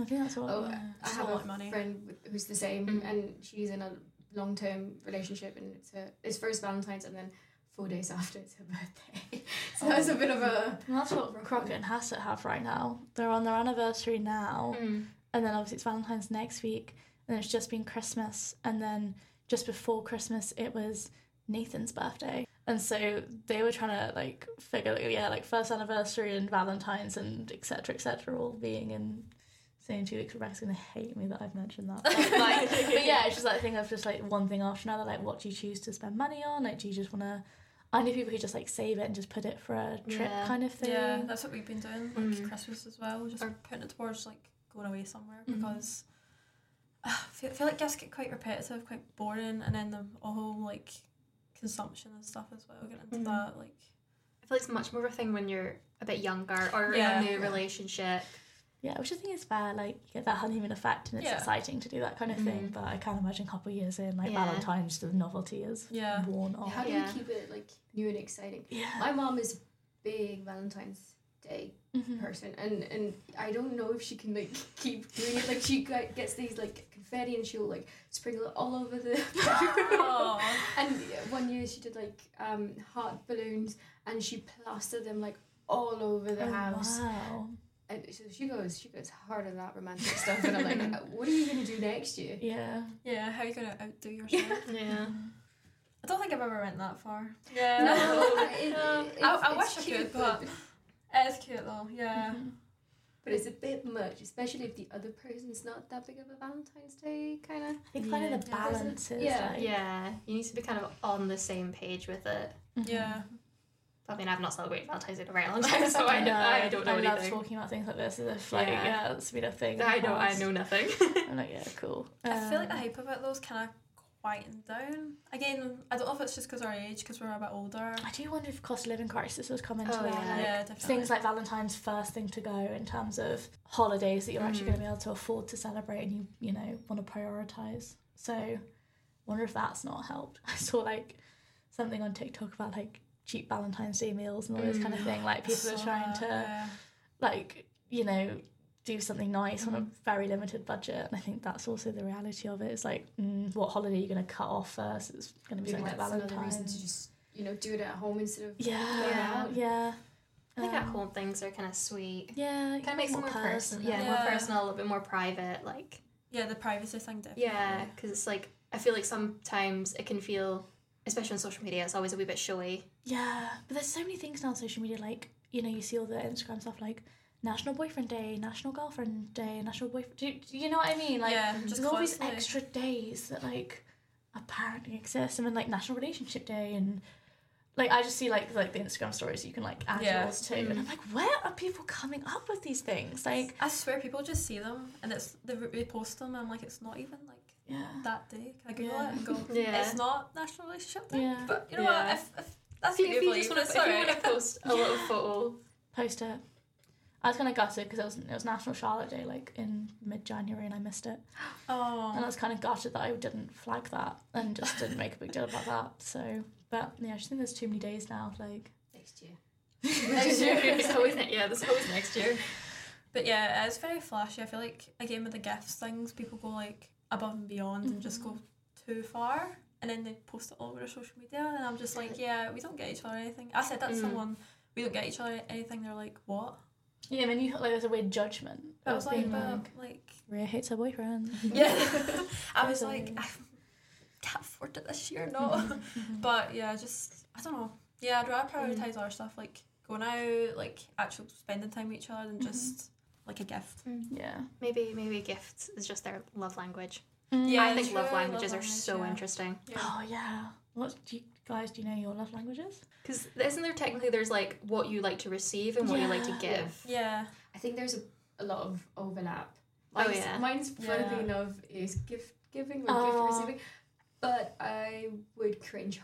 Speaker 3: I think that's what.
Speaker 4: Oh,
Speaker 3: yeah.
Speaker 4: I
Speaker 2: So
Speaker 4: have
Speaker 2: much
Speaker 4: a
Speaker 2: money.
Speaker 4: friend who's the same,
Speaker 1: Mm.
Speaker 4: and she's in a long term relationship, and it's her it's first Valentine's, and then four days after it's her birthday. so that's a bit of a
Speaker 3: And that's what Crockett and Hassett have right now. They're on their anniversary now,
Speaker 1: Mm.
Speaker 3: and then obviously it's Valentine's next week, and it's just been Christmas, and then just before Christmas it was Nathan's birthday, and so they were trying to like figure, like, yeah, like first anniversary and Valentine's and etc. etc. all being in same two weeks. Rebecca's gonna hate me that I've mentioned that. But, like, but yeah, it's just that thing of just like one thing after another. Like, what do you choose to spend money on? Like, do you just want to? I know people who just like save it and just put it for a trip
Speaker 1: Yeah.
Speaker 3: kind of thing.
Speaker 2: yeah, that's what we've been doing. Like
Speaker 1: Mm.
Speaker 2: Christmas as well, just
Speaker 1: Or-
Speaker 2: putting it towards like going away somewhere
Speaker 3: Mhm.
Speaker 2: because uh, I feel, feel like gifts get quite repetitive, quite boring, and then the whole like consumption and stuff as well. Get into
Speaker 1: Mhm.
Speaker 2: that like
Speaker 1: I feel like it's much more of a thing when you're a bit younger or
Speaker 2: Yeah.
Speaker 1: in a new
Speaker 4: Yeah.
Speaker 1: relationship.
Speaker 3: Yeah, which I think is fair. Like you get that honeymoon effect, and it's
Speaker 2: Yeah.
Speaker 3: exciting to do that kind of thing.
Speaker 1: Mhm.
Speaker 3: But I can't imagine a couple of years in, like
Speaker 1: Yeah.
Speaker 3: Valentine's, the novelty is
Speaker 2: Yeah.
Speaker 3: worn off.
Speaker 4: how do
Speaker 1: Yeah.
Speaker 4: you keep it like new and exciting?
Speaker 3: Yeah.
Speaker 4: My mom is a big Valentine's Day
Speaker 3: Mhm.
Speaker 4: person, and and I don't know if she can like keep doing it. Like she gets these like confetti, and she'll like sprinkle it all over the.
Speaker 2: Aw.
Speaker 4: and one year she did like um heart balloons, and she plastered them like all over the
Speaker 3: Oh,
Speaker 4: house.
Speaker 3: Wow.
Speaker 4: And so she goes, she goes hard on that romantic stuff, and I'm like, "Uh, what are you gonna do next year?
Speaker 3: Yeah.
Speaker 2: yeah, how are you gonna outdo yourself?
Speaker 1: Yeah.
Speaker 2: I don't think I've ever went that far.
Speaker 4: No,
Speaker 2: Yeah,
Speaker 4: it-
Speaker 2: No.
Speaker 4: it-
Speaker 2: I-
Speaker 4: it's-
Speaker 2: I
Speaker 4: it's
Speaker 2: wish I
Speaker 4: cute,
Speaker 2: could, but- it is cute though. Yeah.
Speaker 3: Mhm.
Speaker 4: But it's a bit much, especially if the other person's not that big of a Valentine's Day kind of.
Speaker 3: I think finding the
Speaker 2: Yeah.
Speaker 3: balance is
Speaker 4: Yeah.
Speaker 3: like.
Speaker 1: Yeah, you need to be kind of on the same page with it.
Speaker 3: Mhm.
Speaker 2: Yeah.
Speaker 1: I mean, I've not celebrated Valentine's Day in a very long time, so I,
Speaker 3: I know.
Speaker 1: I don't know
Speaker 3: I love talking about things like this as if like
Speaker 1: Yeah.
Speaker 3: yeah, it's been a thing.
Speaker 1: I know, I know nothing.
Speaker 3: I'm like yeah, cool.
Speaker 2: I feel like the
Speaker 3: Um,
Speaker 2: hype about those though is kind of quieting down. Again, I don't know if it's just because our age, because we're a bit older.
Speaker 3: I do wonder if cost of living crisis has come into
Speaker 1: Oh,
Speaker 3: that.
Speaker 1: yeah.
Speaker 3: like,
Speaker 2: yeah, definitely.
Speaker 3: things like Valentine's first thing to go in terms of holidays that you're actually
Speaker 1: Mm.
Speaker 3: going to be able to afford to celebrate and you you know want to prioritize. So, wonder if that's not helped. I saw like something on TikTok about like cheap Valentine's Day meals and all this kind of
Speaker 1: Mm.
Speaker 3: thing. Like people are trying to
Speaker 2: yeah.
Speaker 3: like you know do something nice on a very limited budget, and I think that's also the reality of it. It's like mm, what holiday are you going to cut off first? It's going to be
Speaker 4: Maybe
Speaker 3: something like
Speaker 4: that's another reason
Speaker 3: Valentine's.
Speaker 4: to just you know do it at home instead of
Speaker 3: Yeah,
Speaker 4: going
Speaker 3: yeah,
Speaker 4: out.
Speaker 3: yeah.
Speaker 1: I think at
Speaker 3: Um,
Speaker 1: home things are kind of sweet.
Speaker 3: Yeah,
Speaker 1: Kind of makes it more personal. Yeah,
Speaker 2: Yeah.
Speaker 1: more personal, a little bit more private. Like,
Speaker 2: Yeah, the privacy thing definitely.
Speaker 1: yeah, because it's like I feel like sometimes it can feel, especially on social media, it's always a wee bit showy.
Speaker 3: Yeah, but there's so many things now on social media. Like you know, you see all the Instagram stuff like National Boyfriend Day, National Girlfriend Day, National Boyfriend. Do, do you know what I mean? Like
Speaker 2: yeah,
Speaker 3: there's
Speaker 2: just
Speaker 3: all these extra days that like apparently exist. I mean, like National Relationship Day and like I just see like like the Instagram stories you can like add
Speaker 2: Yeah.
Speaker 3: yours to, and I'm like, where are people coming up with these things? Like,
Speaker 2: I swear people just see them and it's they re- repost them and I'm like it's not even like
Speaker 3: yeah,
Speaker 2: that day. Can I Google
Speaker 3: Yeah.
Speaker 2: it and go?
Speaker 1: Yeah.
Speaker 2: It's not National Relationship Day.
Speaker 3: yeah.
Speaker 2: But you know
Speaker 1: Yeah.
Speaker 2: what? If, if that's
Speaker 1: If you,
Speaker 2: you
Speaker 1: if you just want to, if you
Speaker 2: alright.
Speaker 1: want to post a little photo,
Speaker 3: Post it. I was kind of gutted because it was it was National Charlotte Day like in mid January and I missed it, and I
Speaker 2: Oh,
Speaker 3: was kind of gutted that I didn't flag that and just didn't make a big deal about that. So, but yeah, I just think there's too many days now. Like,
Speaker 4: Next year.
Speaker 1: next year, there's always ne- yeah, there's always next year.
Speaker 2: but yeah, it's very flashy. I feel like again with the gifts things, people go like above and beyond and just go too far, and then they post it all over their social media, and I'm just like, yeah, we don't get each other anything. I said that to
Speaker 1: Mm.
Speaker 2: someone, we don't get each other anything. They're like, what?
Speaker 3: Yeah, and then you like there's a weird judgment.
Speaker 2: I was like,
Speaker 3: being
Speaker 2: but like,
Speaker 3: Rio hates her boyfriend.
Speaker 2: yeah. I was
Speaker 3: So-
Speaker 2: like, I can't afford it this year, no. But yeah, just I don't know. Yeah, I'd rather prioritize other stuff like going out, like actual spending time with each other, than mm-hmm. just like a gift. Mm.
Speaker 3: yeah.
Speaker 1: Maybe maybe gifts is just their love language. Mm.
Speaker 2: Yeah,
Speaker 1: I think
Speaker 2: true,
Speaker 1: love
Speaker 2: love
Speaker 1: languages are
Speaker 2: language,
Speaker 1: so
Speaker 2: yeah.
Speaker 1: interesting.
Speaker 3: Oh yeah. What do you guys do? You know your love languages?
Speaker 1: Because isn't there technically there's like what you like to receive and what you like to give.
Speaker 2: Yeah,
Speaker 4: I think there's a, a lot of overlap.
Speaker 1: Oh,
Speaker 4: Mine's,
Speaker 1: yeah.
Speaker 4: Mine's funny
Speaker 2: Yeah.
Speaker 4: enough is gift giving or
Speaker 3: Oh.
Speaker 4: gift receiving, but I would cringe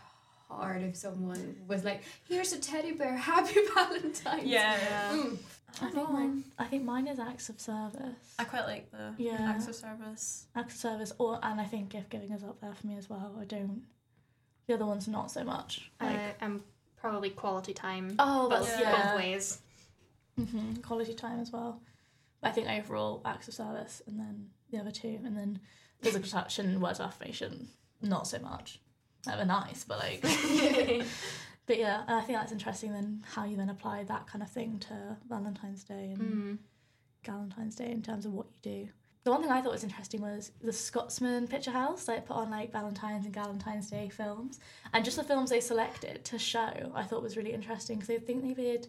Speaker 4: hard if someone was like, "Here's a teddy bear, Happy Valentine's."
Speaker 2: yeah.
Speaker 4: Mm.
Speaker 3: I think mine. I think mine is acts of service.
Speaker 2: I quite like the
Speaker 3: Yeah.
Speaker 2: acts of service.
Speaker 3: Acts of service, or and I think gift giving is up there for me as well. I don't. The other ones not so much. Like
Speaker 1: Uh, and probably quality time.
Speaker 3: oh,
Speaker 1: but
Speaker 3: that's
Speaker 2: yeah.
Speaker 1: both
Speaker 3: yeah.
Speaker 1: ways.
Speaker 3: hmm Quality time as well. But I think overall acts of service, and then the other two, and then physical touch and words of affirmation. Not so much. They're nice, but like. But yeah, and I think that's interesting then how you then apply that kind of thing to Valentine's Day and
Speaker 1: Mm.
Speaker 3: Galentine's Day in terms of what you do. The one thing I thought was interesting was the Scotsman Picture House, like put on like Valentine's and Galentine's Day films, and just the films they selected to show, I thought was really interesting because I think they did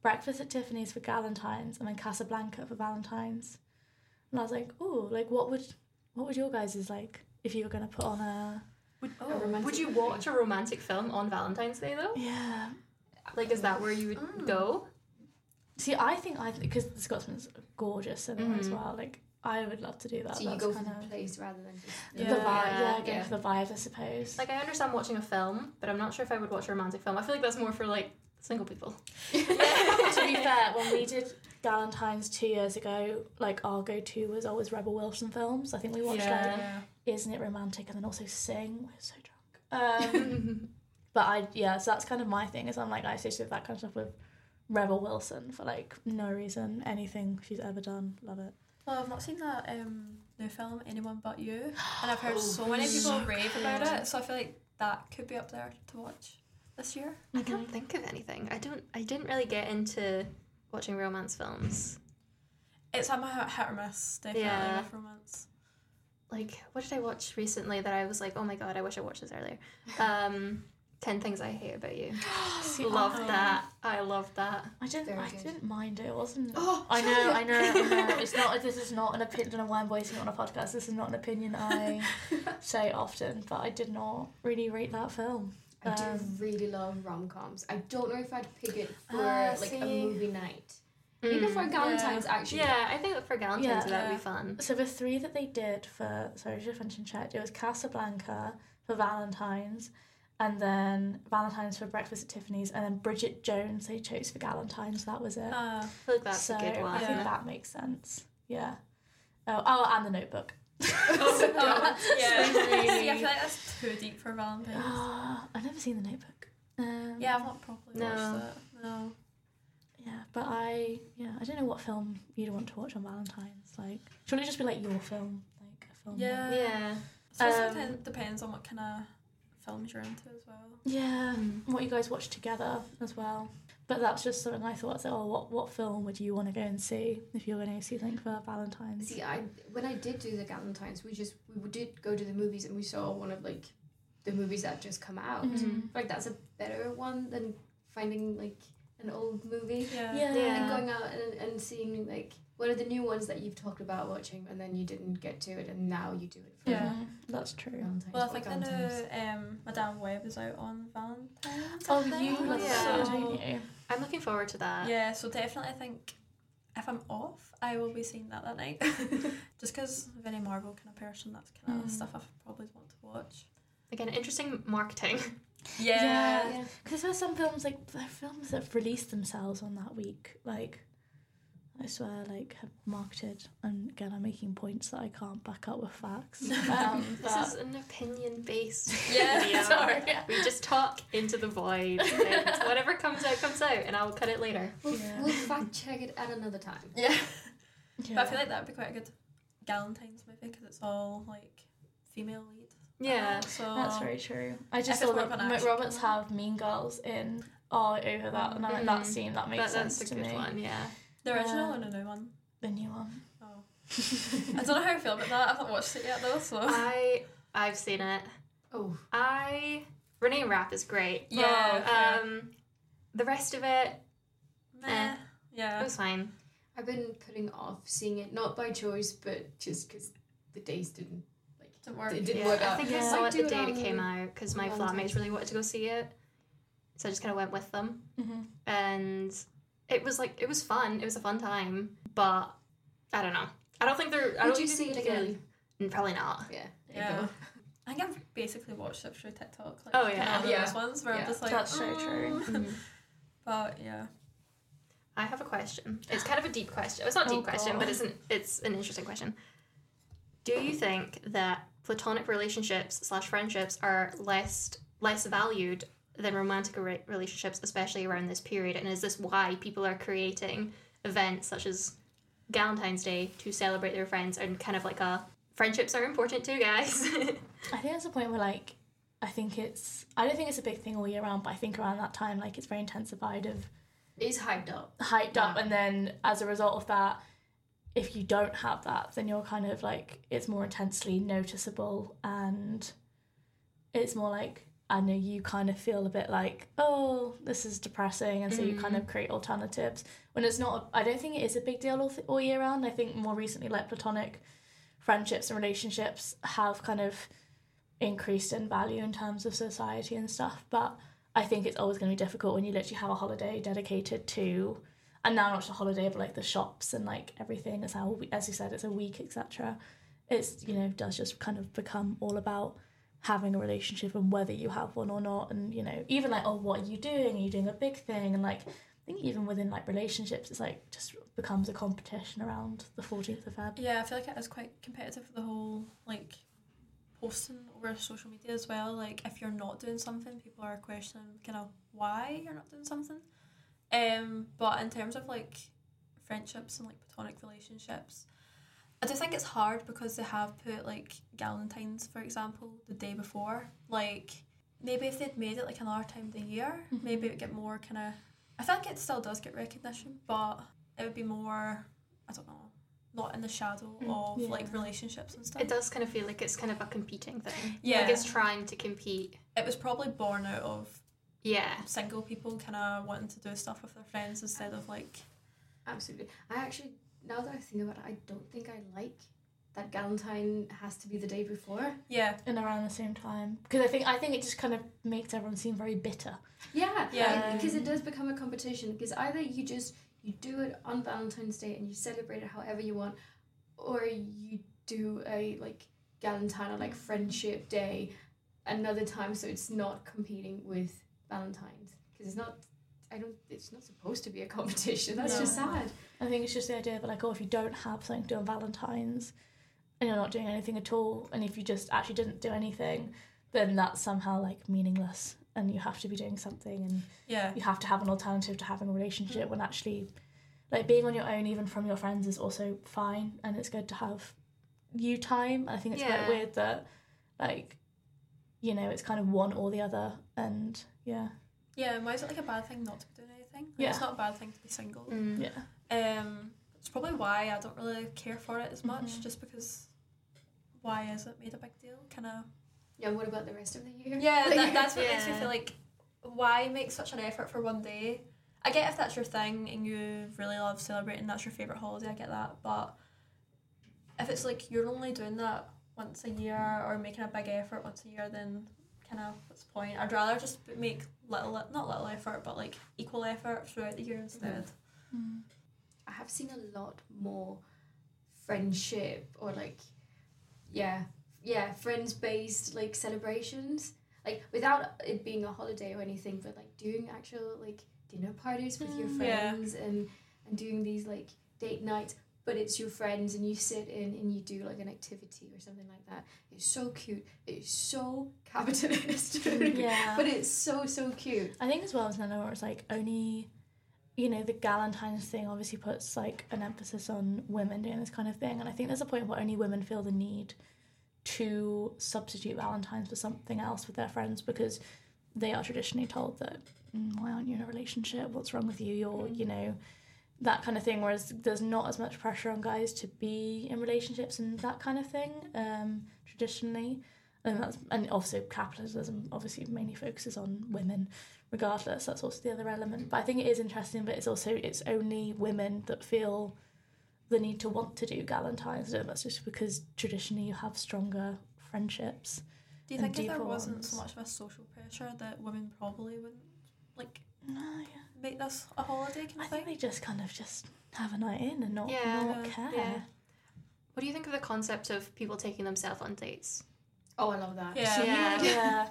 Speaker 3: Breakfast at Tiffany's for Galentine's and then Casablanca for Valentine's, and I was like, oh, like what would what would your guys is like if you were gonna put on a
Speaker 1: Would,
Speaker 4: A romantic
Speaker 1: would you
Speaker 4: movie.
Speaker 1: watch a romantic film on Valentine's Day though?
Speaker 3: yeah
Speaker 1: Like, is that where you would
Speaker 2: Mm.
Speaker 1: go?
Speaker 3: See, I think I because the Scotsman's gorgeous in there as
Speaker 1: Mhm.
Speaker 3: well. Like I would love to do that.
Speaker 4: So you
Speaker 3: That's
Speaker 4: go for
Speaker 3: kind
Speaker 4: the place rather than just
Speaker 3: the
Speaker 2: Yeah.
Speaker 3: vibe. Yeah, go
Speaker 4: Yeah.
Speaker 3: for the vibe, I suppose.
Speaker 1: Like, I understand watching a film, but I'm not sure if I would watch a romantic film. I feel like that's more for like single people.
Speaker 3: to be fair, when we did Galentine's two years ago, like our go-to was always Rebel Wilson films. I think we watched
Speaker 1: Yeah.
Speaker 3: like Isn't It Romantic and then also Sing. We're so drunk. Um, but I yeah, so that's kind of my thing. Is I'm like I associate that kind of stuff with Rebel Wilson for like no reason, anything she's ever done. Love it.
Speaker 2: Well, I've not seen that um new film Anyone But You, and I've heard
Speaker 1: Oh,
Speaker 2: so many people
Speaker 3: so
Speaker 2: rave
Speaker 3: good.
Speaker 2: about it. So I feel like that could be up there to watch this year.
Speaker 1: I can't think of anything. I don't. I didn't really get into watching romance films.
Speaker 2: It's I'm a hit hit or miss definitely
Speaker 1: Yeah.
Speaker 2: with romance.
Speaker 1: Like, what did I watch recently that I was like, oh my god, I wish I watched this earlier. Um, Ten Things I Hate About You.
Speaker 3: See,
Speaker 1: loved
Speaker 3: I-
Speaker 1: that. I love that.
Speaker 3: I didn't.
Speaker 4: Very
Speaker 3: I
Speaker 4: good.
Speaker 3: didn't mind it. It wasn't.
Speaker 4: Oh,
Speaker 3: I know. I know. I know. It's not. This is not an opinion. I don't know why I'm voicing it on a podcast. This is not an opinion I say often, but I did not really rate that film.
Speaker 4: I do
Speaker 3: Um,
Speaker 4: really love rom coms. I don't know if I'd pick it for
Speaker 2: Ah,
Speaker 4: like a movie night. Maybe
Speaker 1: Mm.
Speaker 4: for Galentine's actually.
Speaker 1: Yeah, I think for Valentine's
Speaker 3: Yeah.
Speaker 1: that'd be fun.
Speaker 3: So the three that they did for sorry, I just mentioned chat. It was Casablanca for Valentine's, and then Galentine's for Breakfast at Tiffany's, and then Bridget Jones they chose for Galentine's. That was it.
Speaker 2: Uh,
Speaker 1: I feel like that's
Speaker 3: so
Speaker 1: a good one.
Speaker 3: I think
Speaker 2: Yeah.
Speaker 3: that makes sense. Yeah. Oh, oh, and the Notebook.
Speaker 2: oh, yeah.
Speaker 3: really-
Speaker 2: See, I feel like that's too deep for Valentine's.
Speaker 3: Ah, I've never seen the Notebook. Um,
Speaker 2: yeah, I've not properly
Speaker 1: No.
Speaker 2: watched it. No.
Speaker 3: Yeah, but I yeah I don't know what film you'd want to watch on Valentine's. Like, should it just be like your film, like a film?
Speaker 2: Yeah.
Speaker 1: Yeah.
Speaker 2: So it
Speaker 3: Um,
Speaker 2: sometimes depends on what kind of films you're into as well.
Speaker 3: Yeah,
Speaker 1: Mm.
Speaker 3: what you guys watch together as well. But that's just something I thought. So, oh, what what film would you want to go and see if you were going to see something for Valentine's?
Speaker 4: See, I when I did do the Galentine's, we just we did go to the movies and we saw one of like the movies that just come out.
Speaker 3: Mhm.
Speaker 4: Like that's a better one than finding like an old movie.
Speaker 2: Yeah.
Speaker 3: Yeah.
Speaker 1: Yeah.
Speaker 4: And going out and, and seeing like one are the new ones that you've talked about watching, and then you didn't get to it, and now you do it. For
Speaker 2: Yeah.
Speaker 3: Mhm, That's true.
Speaker 4: Valentine's
Speaker 2: Well, I think the
Speaker 4: Valentine's.
Speaker 2: new um, Madame Web is out on Valentine's.
Speaker 3: Oh,
Speaker 2: I think.
Speaker 3: you love
Speaker 1: Yeah.
Speaker 3: that, don't you?
Speaker 1: I'm looking forward to that.
Speaker 2: Yeah, so definitely I think if I'm off, I will be seeing that that night. Just because of any Marvel kind of person, that's kind of
Speaker 3: Mm.
Speaker 2: stuff I probably want to watch.
Speaker 1: Again, interesting marketing.
Speaker 3: Yeah.
Speaker 4: Yeah.
Speaker 3: Because there's some films like there are films that have released themselves on that week, like I swear, like have marketed, and again, I'm making points that I can't back up with facts. Um,
Speaker 1: This is an opinion based
Speaker 2: Yeah,
Speaker 1: video.
Speaker 3: sorry. Yeah.
Speaker 1: We just talk into the void. And whatever comes out, comes out, and I'll cut it later.
Speaker 4: We'll,
Speaker 3: Yeah.
Speaker 4: we'll fact check it at another time.
Speaker 2: Yeah.
Speaker 3: Yeah.
Speaker 2: But I feel like that would be quite a good Galentine's movie because it's all like female lead.
Speaker 1: Yeah.
Speaker 2: So
Speaker 3: That's very true. I just
Speaker 2: If
Speaker 3: saw
Speaker 2: it's more
Speaker 3: that
Speaker 2: of an Macroberts
Speaker 3: have Mean Girls in all over that, and I'm like, that scene that makes
Speaker 1: That,
Speaker 3: sense
Speaker 1: that's a
Speaker 3: to
Speaker 1: good
Speaker 3: me.
Speaker 1: one, yeah.
Speaker 2: The original
Speaker 3: Yeah.
Speaker 2: and the new one.
Speaker 3: The new one.
Speaker 2: Oh. I don't know how I feel about that. I haven't watched it yet though, so
Speaker 1: I I've seen it.
Speaker 4: Oh,
Speaker 1: I Renee Rapp is great.
Speaker 2: Yeah.
Speaker 1: Um, the rest of it,
Speaker 2: Meh.
Speaker 1: it
Speaker 2: Yeah.
Speaker 1: was fine.
Speaker 4: I've been putting off seeing it, not by choice, but just because the days didn't like
Speaker 2: Didn't work.
Speaker 4: it didn't
Speaker 1: Yeah,
Speaker 4: work
Speaker 1: I
Speaker 4: out.
Speaker 1: think I
Speaker 3: Yeah.
Speaker 1: saw
Speaker 4: Might
Speaker 1: it
Speaker 4: do
Speaker 1: the day
Speaker 4: on
Speaker 1: it came out because my flatmates really wanted to go see it, so I just kind of went with them,
Speaker 3: Mm-hmm.
Speaker 1: and it was like it was fun. It was a fun time, but I don't know. I don't think they're. I
Speaker 4: Would
Speaker 1: don't
Speaker 4: you
Speaker 1: think
Speaker 4: see it
Speaker 1: they can-
Speaker 4: again?
Speaker 1: Mm, Probably not.
Speaker 4: Yeah. There
Speaker 2: Yeah.
Speaker 4: you go.
Speaker 2: I think I've basically watched it through TikTok. Like,
Speaker 1: Oh,
Speaker 2: kinda
Speaker 1: yeah.
Speaker 2: all
Speaker 4: Yeah.
Speaker 2: those ones where
Speaker 4: Yeah.
Speaker 2: I'm just like,
Speaker 3: That's so true.
Speaker 2: "Mm." But yeah.
Speaker 1: I have a question. It's kind of a deep question. It's not a deep
Speaker 3: Oh,
Speaker 1: question,
Speaker 3: God.
Speaker 1: but it's an it's an interesting question. Do you think that platonic relationships slash friendships are less less valued than romantic re- relationships, especially around this period? And is this why people are creating events such as Galentine's Day to celebrate their friends and kind of like a friendships are important too, guys?
Speaker 3: I think there's a point where like I think it's I don't think it's a big thing all year round, but I think around that time like it's very intensified of
Speaker 4: It is hyped up.
Speaker 3: hyped up and then as a result of that if you don't have that then you're kind of like it's more intensely noticeable and it's more like I know you kind of feel a bit like oh this is depressing and so you kind of mm. create alternatives when it's not I don't think it is a big deal all, th- all year round I think more recently like platonic friendships and relationships have kind of increased in value in terms of society and stuff but I think it's always going to be difficult when you literally have a holiday dedicated to, and now not just a holiday, but like the shops and like everything. It's how, as you said, it's a week, etc. It's you know does just kind of become all about having a relationship and whether you have one or not, and you know even like oh what are you doing? Are you doing a big thing? And like I think even within like relationships, it's like just becomes a competition around the fourteenth of Feb.
Speaker 2: Yeah, I feel like it is quite competitive the whole like posting over social media as well. Like if you're not doing something, people are questioning kind of why you're not doing something. Um, but in terms of like friendships and like platonic relationships, I do think it's hard because they have put like Galentine's, for example, the day before. Like maybe if they'd made it like another time of the year,
Speaker 3: Mhm.
Speaker 2: maybe it would get more kind of. I think it still does get recognition, but it would be more. I don't know. Not in the shadow
Speaker 3: Mm,
Speaker 2: of
Speaker 3: yeah.
Speaker 2: like relationships and stuff.
Speaker 1: it does kind of feel like it's kind of a competing thing.
Speaker 2: Yeah.
Speaker 1: Like it's trying to compete.
Speaker 2: it was probably born out of
Speaker 1: Yeah.
Speaker 2: single people kind of wanting to do stuff with their friends instead of like
Speaker 4: Absolutely. I actually, now that I think about it, I don't think I like that Galentine has to be the day before.
Speaker 2: yeah
Speaker 3: And around the same time, because I think I think it just kind of makes everyone seem very bitter.
Speaker 4: Yeah,
Speaker 2: Yeah.
Speaker 4: Because it does become a competition. Because either you just you do it on Valentine's Day and you celebrate it however you want, or you do a like Galentine or like Friendship Day another time, so it's not competing with Valentine's. Because it's not. I don't. It's not supposed to be a competition. That's
Speaker 2: No.
Speaker 4: just sad.
Speaker 3: I think it's just the idea that like, oh, if you don't have something to do on Valentine's, and you're not doing anything at all, and if you just actually didn't do anything, then that's somehow like meaningless, and you have to be doing something, and
Speaker 2: yeah
Speaker 3: you have to have an alternative to having a relationship. When actually, like being on your own, even from your friends, is also fine, and it's good to have you time. I think it's
Speaker 1: Yeah.
Speaker 3: quite weird that, like, you know, it's kind of one or the other, and yeah,
Speaker 2: yeah why is it like a bad thing not to be doing anything like,
Speaker 3: Yeah.
Speaker 2: it's not a bad thing to be single
Speaker 1: Mm.
Speaker 3: yeah.
Speaker 2: um it's probably why I don't really care for it as much
Speaker 3: Mhm.
Speaker 2: just because why is it made a big deal kind of
Speaker 4: Yeah. What about the rest of the year?
Speaker 2: yeah that, that's what makes me feel like why make such an effort for one day I get if that's your thing and you really love celebrating, that's your favourite holiday, I get that. But if it's like you're only doing that once a year or making a big effort once a year, then kind of what's the point? I'd rather just make little, not little effort, but like equal effort throughout the year instead.
Speaker 3: Mm.
Speaker 4: I have seen a lot more friendship or like yeah yeah friends based like celebrations like without it being a holiday or anything but like doing actual like dinner parties with your
Speaker 3: Mm.
Speaker 2: Yeah.
Speaker 4: friends and and doing these like date nights but it's your friends and you sit in and you do like an activity or something like that it's so cute it's so capitalist
Speaker 3: Yeah.
Speaker 4: but it's so so cute
Speaker 3: I think as well as another where it's like only, you know, the Galentine's thing obviously puts like an emphasis on women doing this kind of thing, and I think there's a point where only women feel the need to substitute Valentine's for something else with their friends because they are traditionally told that "Mm, why aren't you in a relationship? What's wrong with you? You're, you know, that kind of thing. Whereas there's not as much pressure on guys to be in relationships and that kind of thing um, traditionally. And that's and also capitalism obviously mainly focuses on women regardless that's also the other element but i think it is interesting but it's also it's only women that feel the need to want to do galentine's Day. that's just because traditionally you have stronger friendships
Speaker 2: Do you
Speaker 3: And
Speaker 2: think if there
Speaker 3: deeper
Speaker 2: wasn't so
Speaker 3: ones.
Speaker 2: much of a social pressure that women probably wouldn't like
Speaker 3: no yeah.
Speaker 2: Make this a holiday kind
Speaker 3: i
Speaker 2: of
Speaker 3: think
Speaker 2: thing?
Speaker 3: they just kind of just have a night in and not,
Speaker 1: Yeah,
Speaker 3: not care
Speaker 1: yeah. What do you think of the concept of people taking themselves on dates?
Speaker 4: oh i love that
Speaker 2: Yeah.
Speaker 1: Yeah.
Speaker 3: yeah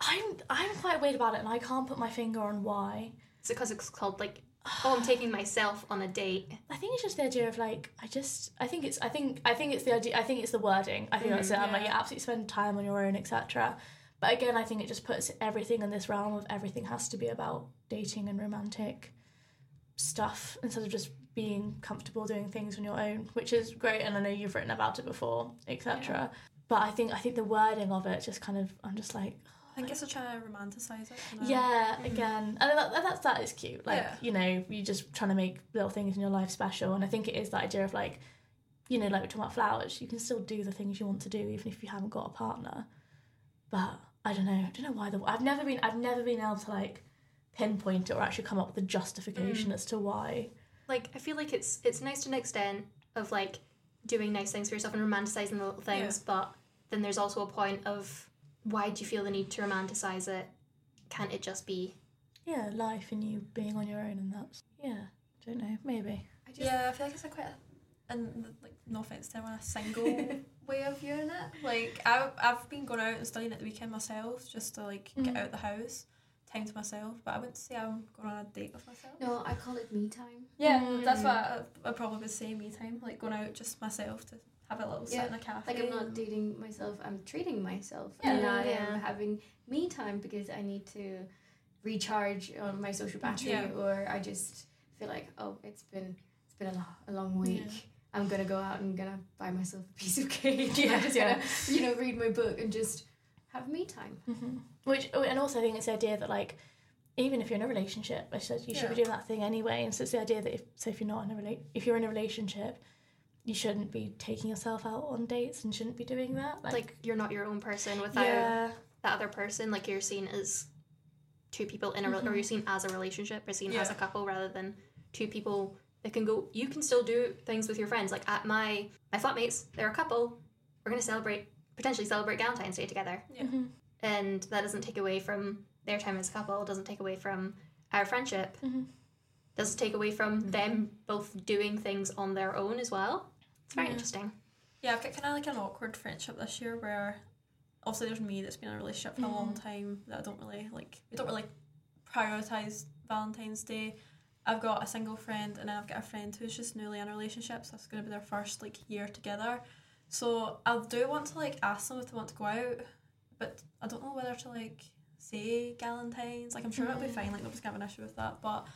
Speaker 3: i'm i'm quite weird about it and i can't put my finger on why
Speaker 1: Is it because it's called like, oh, I'm taking myself on a date?
Speaker 3: I think it's just the idea of like I just I think it's I think I think it's the idea I think it's the wording I think that's it I'm mm-hmm.
Speaker 2: like
Speaker 3: you absolutely spend time on your own etc but again I think it just puts everything in this realm of everything has to be about dating and romantic stuff instead of just being comfortable doing things on your own which is great and I know you've written about it before etc but I think I think the wording of it just kind of I'm just like
Speaker 2: I think it's a trying to romanticize it.
Speaker 3: yeah,
Speaker 1: Mhm.
Speaker 3: again, and that, that's that is cute. Like
Speaker 2: Yeah.
Speaker 3: you know, you're just trying to make little things in your life special, and I think it is that idea of like, you know, like we're talking about flowers. You can still do the things you want to do even if you haven't got a partner. But I don't know. I don't know why the I've never been I've never been able to like pinpoint it or actually come up with a justification mm. as to why.
Speaker 1: Like, I feel like it's it's nice to an extent of like doing nice things for yourself and romanticizing the little things, but then there's also a point of why do you feel the need to romanticize it? Can't it just be?
Speaker 3: Yeah, life and you being on your own, and that's yeah. I don't know. Maybe.
Speaker 4: I just
Speaker 2: Yeah, I feel like it's a quite a, and like no offense to anyone, a single way of viewing it. Like I've I've been going out and studying at the weekend myself just to like get
Speaker 3: Mhm.
Speaker 2: out the house, time to myself. But I wouldn't say I'm going on a date with myself.
Speaker 4: no i call it me time
Speaker 2: Yeah,
Speaker 3: Mm.
Speaker 2: that's what I, I probably would say. Me time, like going out just myself to have a little
Speaker 4: Yeah,
Speaker 2: sit in a cafe.
Speaker 4: Like I'm not dating myself, I'm treating myself.
Speaker 2: Yeah.
Speaker 4: and I
Speaker 1: Yeah.
Speaker 4: am having me time because I need to recharge on my social battery
Speaker 2: Yeah.
Speaker 4: or I just feel like, oh, it's been it's been a, lo- a long week.
Speaker 2: Yeah.
Speaker 4: I'm gonna go out and gonna buy myself a piece of cake.
Speaker 3: Yeah,
Speaker 4: I'm just gonna, you know, read my book and just have me time.
Speaker 3: hmm Which oh, and also I think it's the idea that like even if you're in a relationship, I said you should be doing that thing anyway. And so it's the idea that if so if you're not in a rela- if you're in a relationship, you shouldn't be taking yourself out on dates and shouldn't be doing that.
Speaker 1: Like, you're not your own person without
Speaker 3: yeah,
Speaker 1: that other person. Like you're seen as two people in a rel or you're seen as a relationship or seen as a couple rather than two people that can go. You can still do things with your friends. Like at my my flatmates, they're a couple. We're gonna celebrate potentially celebrate Valentine's Day together,
Speaker 2: Yeah.
Speaker 3: Mhm.
Speaker 1: and that doesn't take away from their time as a couple. Doesn't take away from our friendship.
Speaker 3: Mhm.
Speaker 1: Doesn't take away from them both doing things on their own as well. It's very
Speaker 3: Yeah.
Speaker 1: interesting.
Speaker 2: Yeah, I've got kind of like an awkward friendship this year where obviously there's me that's been in a relationship for a long time that I don't really like. We don't really prioritize Valentine's Day. I've got a single friend and then I've got a friend who's just newly in a relationship, so it's going to be their first like year together. So I do want to like ask them if they want to go out, but I don't know whether to like say Galentine's. Like I'm sure it'll be
Speaker 3: Mm.
Speaker 2: fine. Like nobody's gonna have an issue with that. But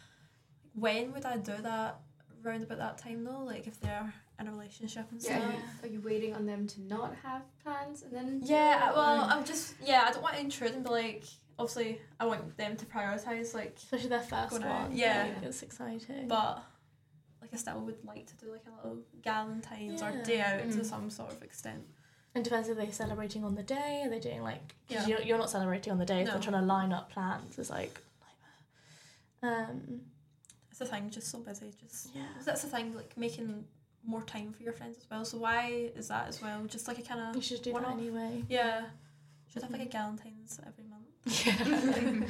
Speaker 2: when would I do that? Round about that time though, like if they're in a relationship and stuff.
Speaker 4: you, are you waiting on them to not have plans and then?
Speaker 2: Yeah, well, I'm just yeah. I don't want to intrude and be like. Obviously, I want them to prioritize like,
Speaker 3: especially their first one.
Speaker 2: yeah.
Speaker 3: like, it's exciting.
Speaker 2: but like I still would like to do like a little Galentine's or day
Speaker 3: Yeah.
Speaker 2: out to
Speaker 1: Mm.
Speaker 2: some sort of extent.
Speaker 3: it depends if they're celebrating on the day. Are they doing like? 'cause
Speaker 2: Yeah.
Speaker 3: you're, you're not celebrating on the day. If
Speaker 2: No.
Speaker 3: they're trying to line up plans, it's like. Um,
Speaker 2: it's the thing, just so busy. Just
Speaker 3: Yeah.
Speaker 2: that's the thing, like making more time for your friends as well. So why is that as well? Just like a kind of You
Speaker 3: should do
Speaker 2: One
Speaker 3: that
Speaker 2: off.
Speaker 3: anyway.
Speaker 2: yeah. Should have like a Galentine's every month.
Speaker 3: Yeah.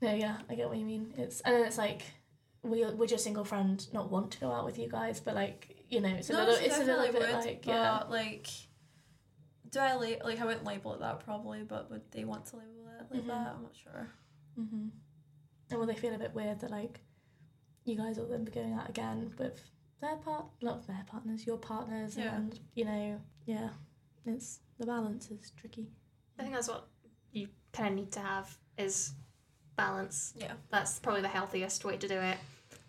Speaker 3: no, yeah, I get what you mean. It's and then it's like we would your single friend not want to go out with you guys, but like you know, it's a little, it's a little
Speaker 2: definitely
Speaker 3: bit
Speaker 2: would,
Speaker 3: like
Speaker 2: but
Speaker 3: yeah,
Speaker 2: like, do I la- like I wouldn't label it that probably, but would they want to label it like
Speaker 3: Mhm.
Speaker 2: that? I'm not sure.
Speaker 3: mm-hmm. and will they feel a bit weird that like you guys will then be going out again with their part, not their partners, your partners,
Speaker 2: Yeah.
Speaker 3: and you know, yeah, it's the balance is tricky.
Speaker 1: I think that's what you kind of need to have is balance.
Speaker 2: Yeah.
Speaker 1: That's probably the healthiest way to do it,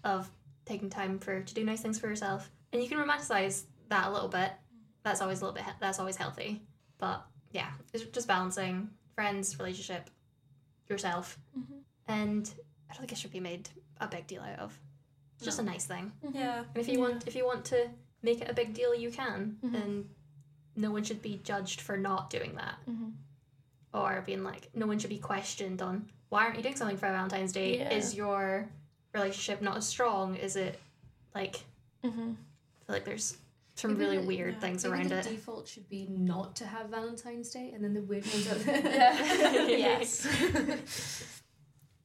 Speaker 1: of taking time for to do nice things for yourself, and you can romanticize that a little bit. That's always a little bit. That's always healthy, but yeah, it's just balancing friends, relationship, yourself,
Speaker 3: Mm-hmm.
Speaker 1: and I don't think it should be made a big deal out of. It's just a nice thing.
Speaker 2: Yeah.
Speaker 1: And if you
Speaker 3: Yeah.
Speaker 1: want, if you want to make it a big deal, you can,
Speaker 3: Mhm.
Speaker 1: and no one should be judged for not doing that
Speaker 3: Mm-hmm.
Speaker 1: Or being like no one should be questioned on why aren't you doing something for Valentine's Day?
Speaker 3: Yeah.
Speaker 1: Is your relationship not as strong? Is it like
Speaker 3: Mm-hmm.
Speaker 1: I feel like there's some
Speaker 4: Maybe
Speaker 1: really
Speaker 4: the-
Speaker 1: weird
Speaker 2: yeah,
Speaker 1: things
Speaker 4: Maybe
Speaker 1: around
Speaker 4: the
Speaker 1: it.
Speaker 4: default should be not to have Valentine's Day, and then the weird ones are there.
Speaker 2: Yeah.
Speaker 3: yes.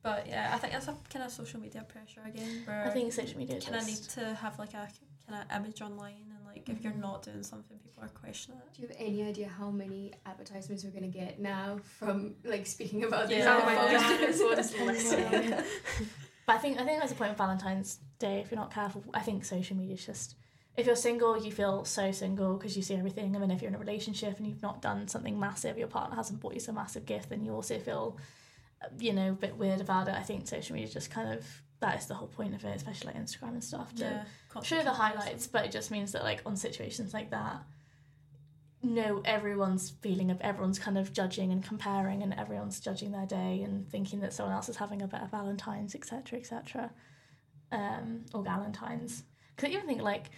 Speaker 2: But yeah, I think that's a kind of social media pressure again, where
Speaker 3: I think social media
Speaker 2: kind of need to have like a kind of image online, and like if you're not doing something, people are questioning it.
Speaker 4: Do you have any idea how many advertisements we're gonna get now from like speaking about this?
Speaker 2: Yeah.
Speaker 1: Oh my god, listening.
Speaker 3: But I think I think that's the point of Valentine's Day. If you're not careful, I think social media is just. If you're single, you feel so single because you see everything. I mean, if you're in a relationship and you've not done something massive, your partner hasn't bought you some massive gift, then you also feel, uh, you know, a bit weird about it. I think social media just kind of that is the whole point of it, especially like Instagram and stuff. To
Speaker 2: Yeah.
Speaker 3: show the highlights, but it just means that like on situations like that, no, everyone's feeling of everyone's kind of judging and comparing, and everyone's judging their day and thinking that someone else is having a better Valentine's, etc., etc., um, or Galentine's. Because I even think like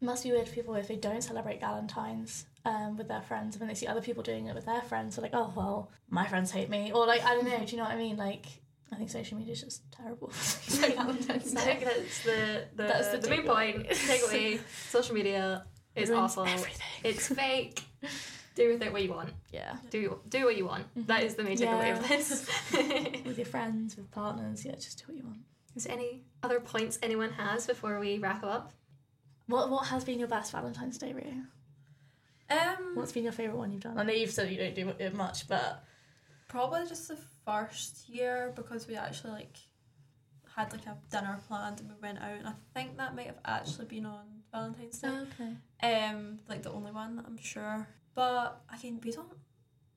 Speaker 3: must be weird for people if they don't celebrate Galentine's um, with their friends, and when they see other people doing it with their friends, they're like, oh well, my friends hate me, or like I don't know, do you know what I mean? Like I think social media is just terrible. for like Valentine's
Speaker 1: I
Speaker 3: Day.
Speaker 1: think that's the the,
Speaker 3: That's the
Speaker 1: the, main
Speaker 3: takeaway.
Speaker 1: point. Takeaway: social media is
Speaker 3: It
Speaker 1: awful.
Speaker 3: Everything.
Speaker 1: It's fake. Do with it what you want.
Speaker 3: Yeah.
Speaker 1: Do do what you want. That is the main takeaway of this.
Speaker 3: with your friends, with partners, yeah, just do what you want.
Speaker 1: is there any other points anyone has before we wrap up?
Speaker 3: What what has been your best Valentine's Day, Rio?
Speaker 2: Um,
Speaker 3: What's been your favourite one you've done? I know you've said you don't do it much, but
Speaker 2: probably just the first year because we actually like had like a dinner planned and we went out, and I think that might have actually been on Valentine's Day.
Speaker 3: okay.
Speaker 2: Um, like the only one I'm sure. But again, we don't.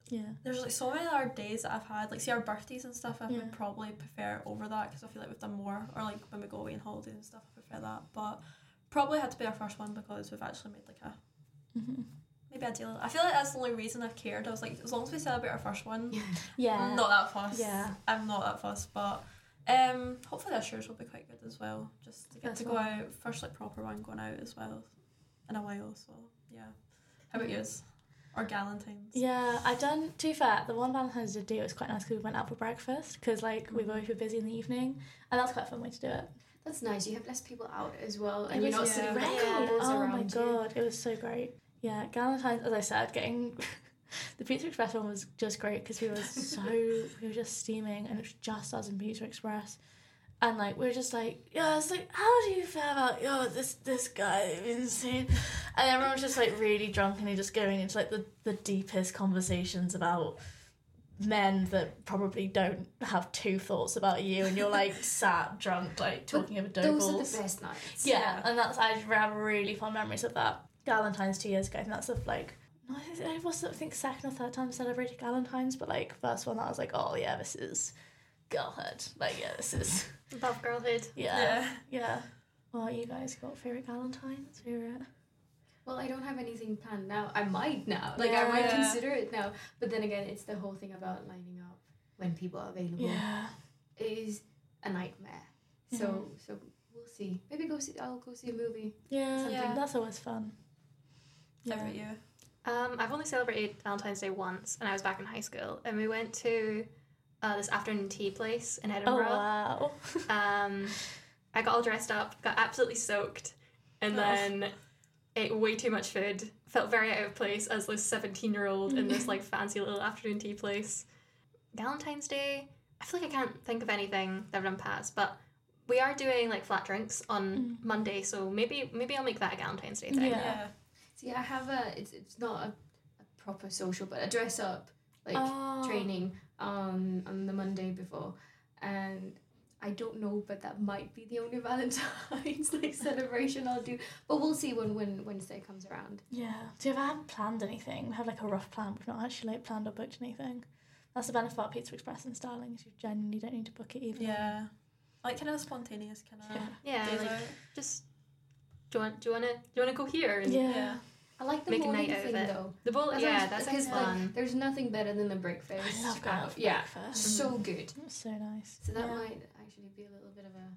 Speaker 3: Yeah.
Speaker 2: There's like so many other days that I've had, like see our birthdays and stuff. I
Speaker 3: Yeah.
Speaker 2: would probably prefer over that because I feel like we've done more, or like when we go away on holidays and stuff. I prefer that, but probably had to be our first one because we've actually made like a
Speaker 3: Mm-hmm.
Speaker 2: Maybe a deal. I feel like that's the only reason I've cared. I was like, as long as we celebrate our first one,
Speaker 3: Yeah.
Speaker 2: I'm not that fussed.
Speaker 3: Yeah.
Speaker 2: I'm not that fussed, but um, hopefully this year's will be quite good as well. Just to get
Speaker 3: That's
Speaker 2: to go
Speaker 3: all.
Speaker 2: out first, like proper one going out as well in a while. So yeah. How about yours? Or Galentine's?
Speaker 3: Yeah, I've done. To be fair, the one Valentine's Day was quite nice because we went out for breakfast because like we both were busy in the evening, and that's quite a fun way to do it.
Speaker 4: That's nice. You have less people out as well,
Speaker 3: It
Speaker 4: and you're
Speaker 3: was
Speaker 4: not
Speaker 2: yeah.
Speaker 4: sitting with
Speaker 2: great.
Speaker 4: couples
Speaker 3: Oh
Speaker 4: around
Speaker 3: my
Speaker 4: you.
Speaker 3: god, it was so great. Yeah, Galentine's, as I said, getting the Pizza Express one was just great because we were so we were just steaming and it was just us in Pizza Express. And like we were just like, yeah, it's like, how do you feel about yo this this guy insane? And everyone was just like really drunk and just going into like the, the deepest conversations about men that probably don't have two thoughts about you and you're like sat drunk like talking over dough
Speaker 4: Those
Speaker 3: balls.
Speaker 4: are the best nights.
Speaker 3: Yeah, and that's I have really fond memories of that. Galentine's two years ago, I think that's the like I was I think second or third time I celebrated Galentine's, but like first one that I was like, oh yeah, this is girlhood. Like yeah, this is
Speaker 1: Love girlhood.
Speaker 3: yeah yeah. Well, you guys got favorite Galentine's? Favorite?
Speaker 4: Well, I don't have anything planned now. I might now. Like I might consider it now. But then again, it's the whole thing about lining up when people are available.
Speaker 3: Yeah.
Speaker 4: It is a nightmare. So so we'll see. Maybe go see. I'll go see a movie.
Speaker 3: Yeah,
Speaker 2: Something.
Speaker 3: that's always fun.
Speaker 2: How about you?
Speaker 1: Um, I've only celebrated Valentine's Day once, and I was back in high school, and we went to uh, this afternoon tea place in Edinburgh.
Speaker 3: Oh
Speaker 1: Edinburgh.
Speaker 3: wow.
Speaker 1: Um, I got all dressed up, got absolutely soaked, and
Speaker 2: Oh.
Speaker 1: then ate way too much food. Felt very out of place as this 17 year old in this like fancy little afternoon tea place. Valentine's Day, I feel like I can't think of anything that I've done past, but we are doing like flat drinks on Monday, so maybe maybe I'll make that a Valentine's Day thing.
Speaker 3: Yeah.
Speaker 2: Yeah.
Speaker 4: See, I have a. It's it's not a, a proper social, but a dress up like
Speaker 3: Oh.
Speaker 4: training um on the Monday before, and I don't know, but that might be the only Valentine's like celebration I'll do. But we'll see when when Wednesday comes around.
Speaker 3: Yeah. Do if I haven't planned anything, we have like a rough plan, we've not actually like planned or booked anything. That's the benefit of Pizza Express and Stirling is you genuinely don't need to book it even.
Speaker 2: Yeah. Like kind of spontaneous kind of
Speaker 3: Yeah.
Speaker 1: Yeah, like just do you want do you want to do you want to go here? And
Speaker 3: Yeah.
Speaker 2: Yeah.
Speaker 4: I like the
Speaker 1: Make a
Speaker 4: morning
Speaker 1: night out
Speaker 4: thing though.
Speaker 1: The bowl,
Speaker 4: That's
Speaker 1: yeah,
Speaker 4: always-
Speaker 1: that
Speaker 4: because,
Speaker 1: sounds
Speaker 4: like, there's nothing better than the breakfast.
Speaker 3: I love going out for
Speaker 4: yeah,
Speaker 3: breakfast.
Speaker 4: so good.
Speaker 3: It's so nice.
Speaker 4: So that
Speaker 3: yeah.
Speaker 4: might actually be a little bit of a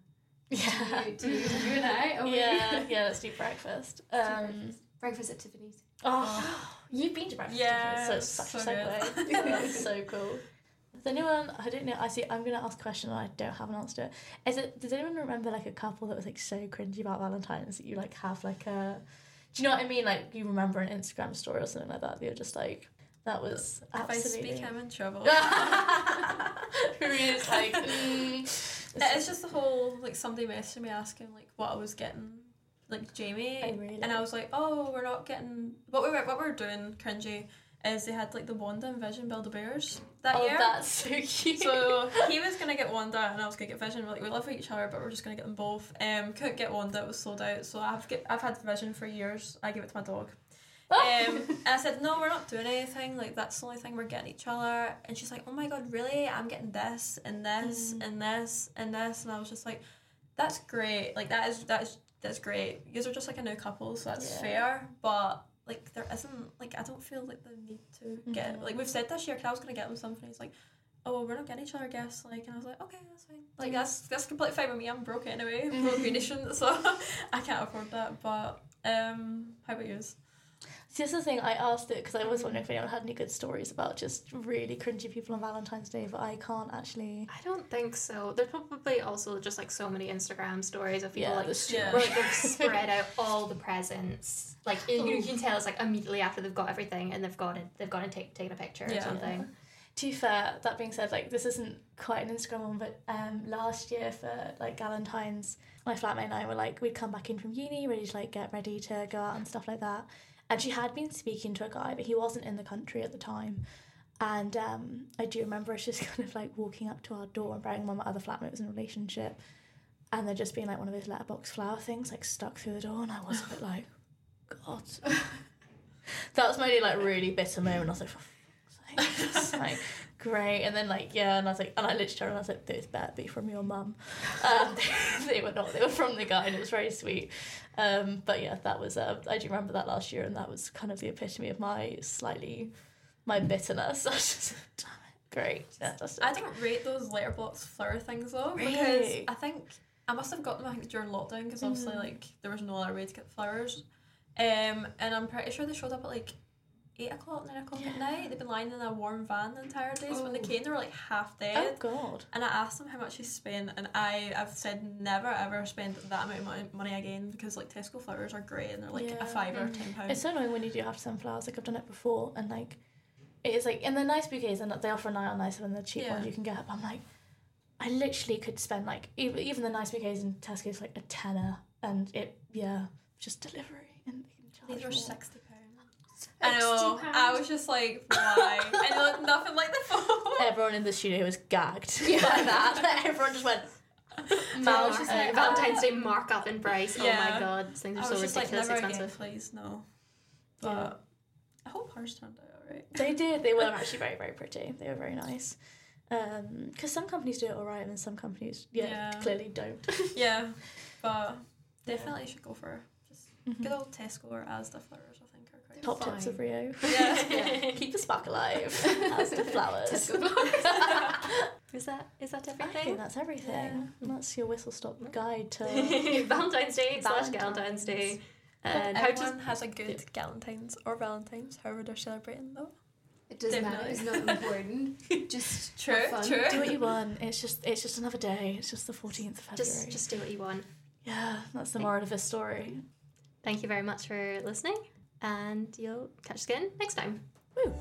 Speaker 3: Yeah.
Speaker 4: to you, to you, you and I.
Speaker 3: yeah, yeah, let's do breakfast. Um,
Speaker 4: breakfast. breakfast at Tiffany's.
Speaker 3: oh, you've been to breakfast,
Speaker 2: Yeah,
Speaker 3: yeah, so it's such
Speaker 2: so
Speaker 3: a segue.
Speaker 2: good.
Speaker 3: That's so cool. Does anyone? I don't know. I see. I'm gonna ask a question and I don't have an answer to it. Is it? Does anyone remember like a couple that was like so cringy about Valentine's that you like have like a? Do you know what I mean? Like you remember an Instagram story or something like that. You're just like that was
Speaker 2: If I speak, I'm in trouble.
Speaker 3: Maria's like. mm.
Speaker 2: Yeah, it's just the whole like somebody messaged me asking like what I was getting like Jamie
Speaker 3: Oh, really?
Speaker 2: and I was like oh we're not getting what we were what we were doing cringy is they had like the Wanda and Vision Build a Bears that year.
Speaker 3: oh,
Speaker 2: year
Speaker 3: that's so cute.
Speaker 2: so he was gonna get Wanda and I was gonna get Vision We're like we love each other but we're just gonna get them both um couldn't get Wanda it was sold out so I've get I've had Vision for years I give it to my dog um, and I said, no, we're not doing anything. Like that's the only thing we're getting each other. And she's like, oh my god, really? I'm getting this and this and this and this. And I was just like, that's great. Like that is that is that's great. You guys are just like a new couple, so that's
Speaker 3: Yeah.
Speaker 2: fair. But like there isn't like I don't feel like the need to get
Speaker 3: Mhm.
Speaker 2: like we've said this year. Cause I was gonna get them something. He's like. Oh, well, we're not getting each other gifts, like, and I was like, okay, that's fine. Like, that's that's completely fine with me. I'm broke anyway, broke nation, so I can't afford that. But um, how about yours?
Speaker 3: See, this is the thing I asked it because I was wondering if anyone had any good stories about just really cringy people on Valentine's Day, but I can't actually.
Speaker 1: I don't think so. There's probably also just like so many Instagram stories of people
Speaker 3: Yeah,
Speaker 1: like
Speaker 3: that's
Speaker 2: Yeah.
Speaker 1: where like they've spread out all the presents. Like you, you can tell it's like immediately after they've got everything and they've got it, they've gone and take taken a picture or
Speaker 2: Yeah.
Speaker 1: something.
Speaker 3: To be fair, that being said, like this isn't quite an Instagram one, but um, last year for like Valentine's, my flatmate and I were like we'd come back in from uni, ready to like get ready to go out and stuff like that, and she had been speaking to a guy, but he wasn't in the country at the time. And um, I do remember us just kind of like walking up to our door and bearing in mind my other flatmate was in a relationship, and there just being like one of those letterbox flower things like stuck through the door, and I was a bit like, God. that was my only like really bitter moment. I was like, for fuck's sake, just, like great. And then like yeah, and I was like, and I literally told her, and I was like, those better be from your mum. Um, they were not. They were from the guy, and it was very sweet. Um, but yeah, that was. Uh, I do remember that last year, and that was kind of the epitome of my slightly my bitterness. I was just, damn it, great. Yeah,
Speaker 2: I don't rate those letterbox flower things though because I think I must have got them I think during lockdown because obviously
Speaker 3: Mm.
Speaker 2: like there was no other way to get flowers, um, and I'm pretty sure they showed up at like eight o'clock, nine o'clock at night. They've been lying in a warm van the entire day. So when they
Speaker 4: Oh.
Speaker 2: came, they were like half dead. Oh.
Speaker 3: God.
Speaker 2: And I asked them how much he spent, and I I've said never ever spend that amount of money, money again because like Tesco flowers are great and they're like
Speaker 3: Yeah.
Speaker 2: a fiver,
Speaker 4: Mhm.
Speaker 2: ten pounds.
Speaker 3: It's so annoying when you do have to send flowers. Like I've done it before, and like it is like, in they're nice bouquets, and they offer a nice, nicer than the cheap
Speaker 2: Yeah.
Speaker 3: ones you can get. But I'm like, I literally could spend like even even the nice bouquets in Tesco's like a tenner, and it yeah, just delivery and they can charge
Speaker 2: These are sixty. I know. I was just like, why? and they look nothing like the phone.
Speaker 3: Everyone in the studio was gagged by that. Everyone just went.
Speaker 1: Mal
Speaker 3: Mouth
Speaker 1: just
Speaker 3: open.
Speaker 1: like Valentine's Day markup in price. Oh my god, these things are so
Speaker 2: just like,
Speaker 1: ridiculous
Speaker 2: never
Speaker 1: expensive.
Speaker 2: again, please, no. But
Speaker 3: Yeah.
Speaker 2: I hope hers turned out alright.
Speaker 3: They did. They were actually very very pretty. They were very nice. Because some companies do it all right, and some companies yeah,
Speaker 2: Yeah.
Speaker 3: clearly don't.
Speaker 2: Yeah, but definitely should go for just
Speaker 3: Mhm.
Speaker 2: good old Tesco or Asda flowers. I think are great.
Speaker 3: Top tips of Rio.
Speaker 2: Yeah.
Speaker 3: yeah. Keep the spark alive. As the flowers.
Speaker 1: Is that is that
Speaker 3: I think
Speaker 1: everything?
Speaker 3: that's everything. That's your whistle stop mm. guide to.
Speaker 1: Valentine's Day slash
Speaker 3: Valentine's.
Speaker 1: Valentine's Day.
Speaker 2: Hope uh,
Speaker 1: And how
Speaker 2: everyone
Speaker 1: to
Speaker 2: has a good Galentine's or Valentine's, however they're celebrating though.
Speaker 4: It doesn't matter. It's not important. Just
Speaker 2: True,
Speaker 4: have fun.
Speaker 2: true.
Speaker 3: Do what you want. It's just it's just another day. It's just the fourteenth of February.
Speaker 1: Just just do what you want.
Speaker 3: yeah, that's the moral of this story.
Speaker 1: Thank you very much for listening, and you'll catch us again next time.
Speaker 3: Woo.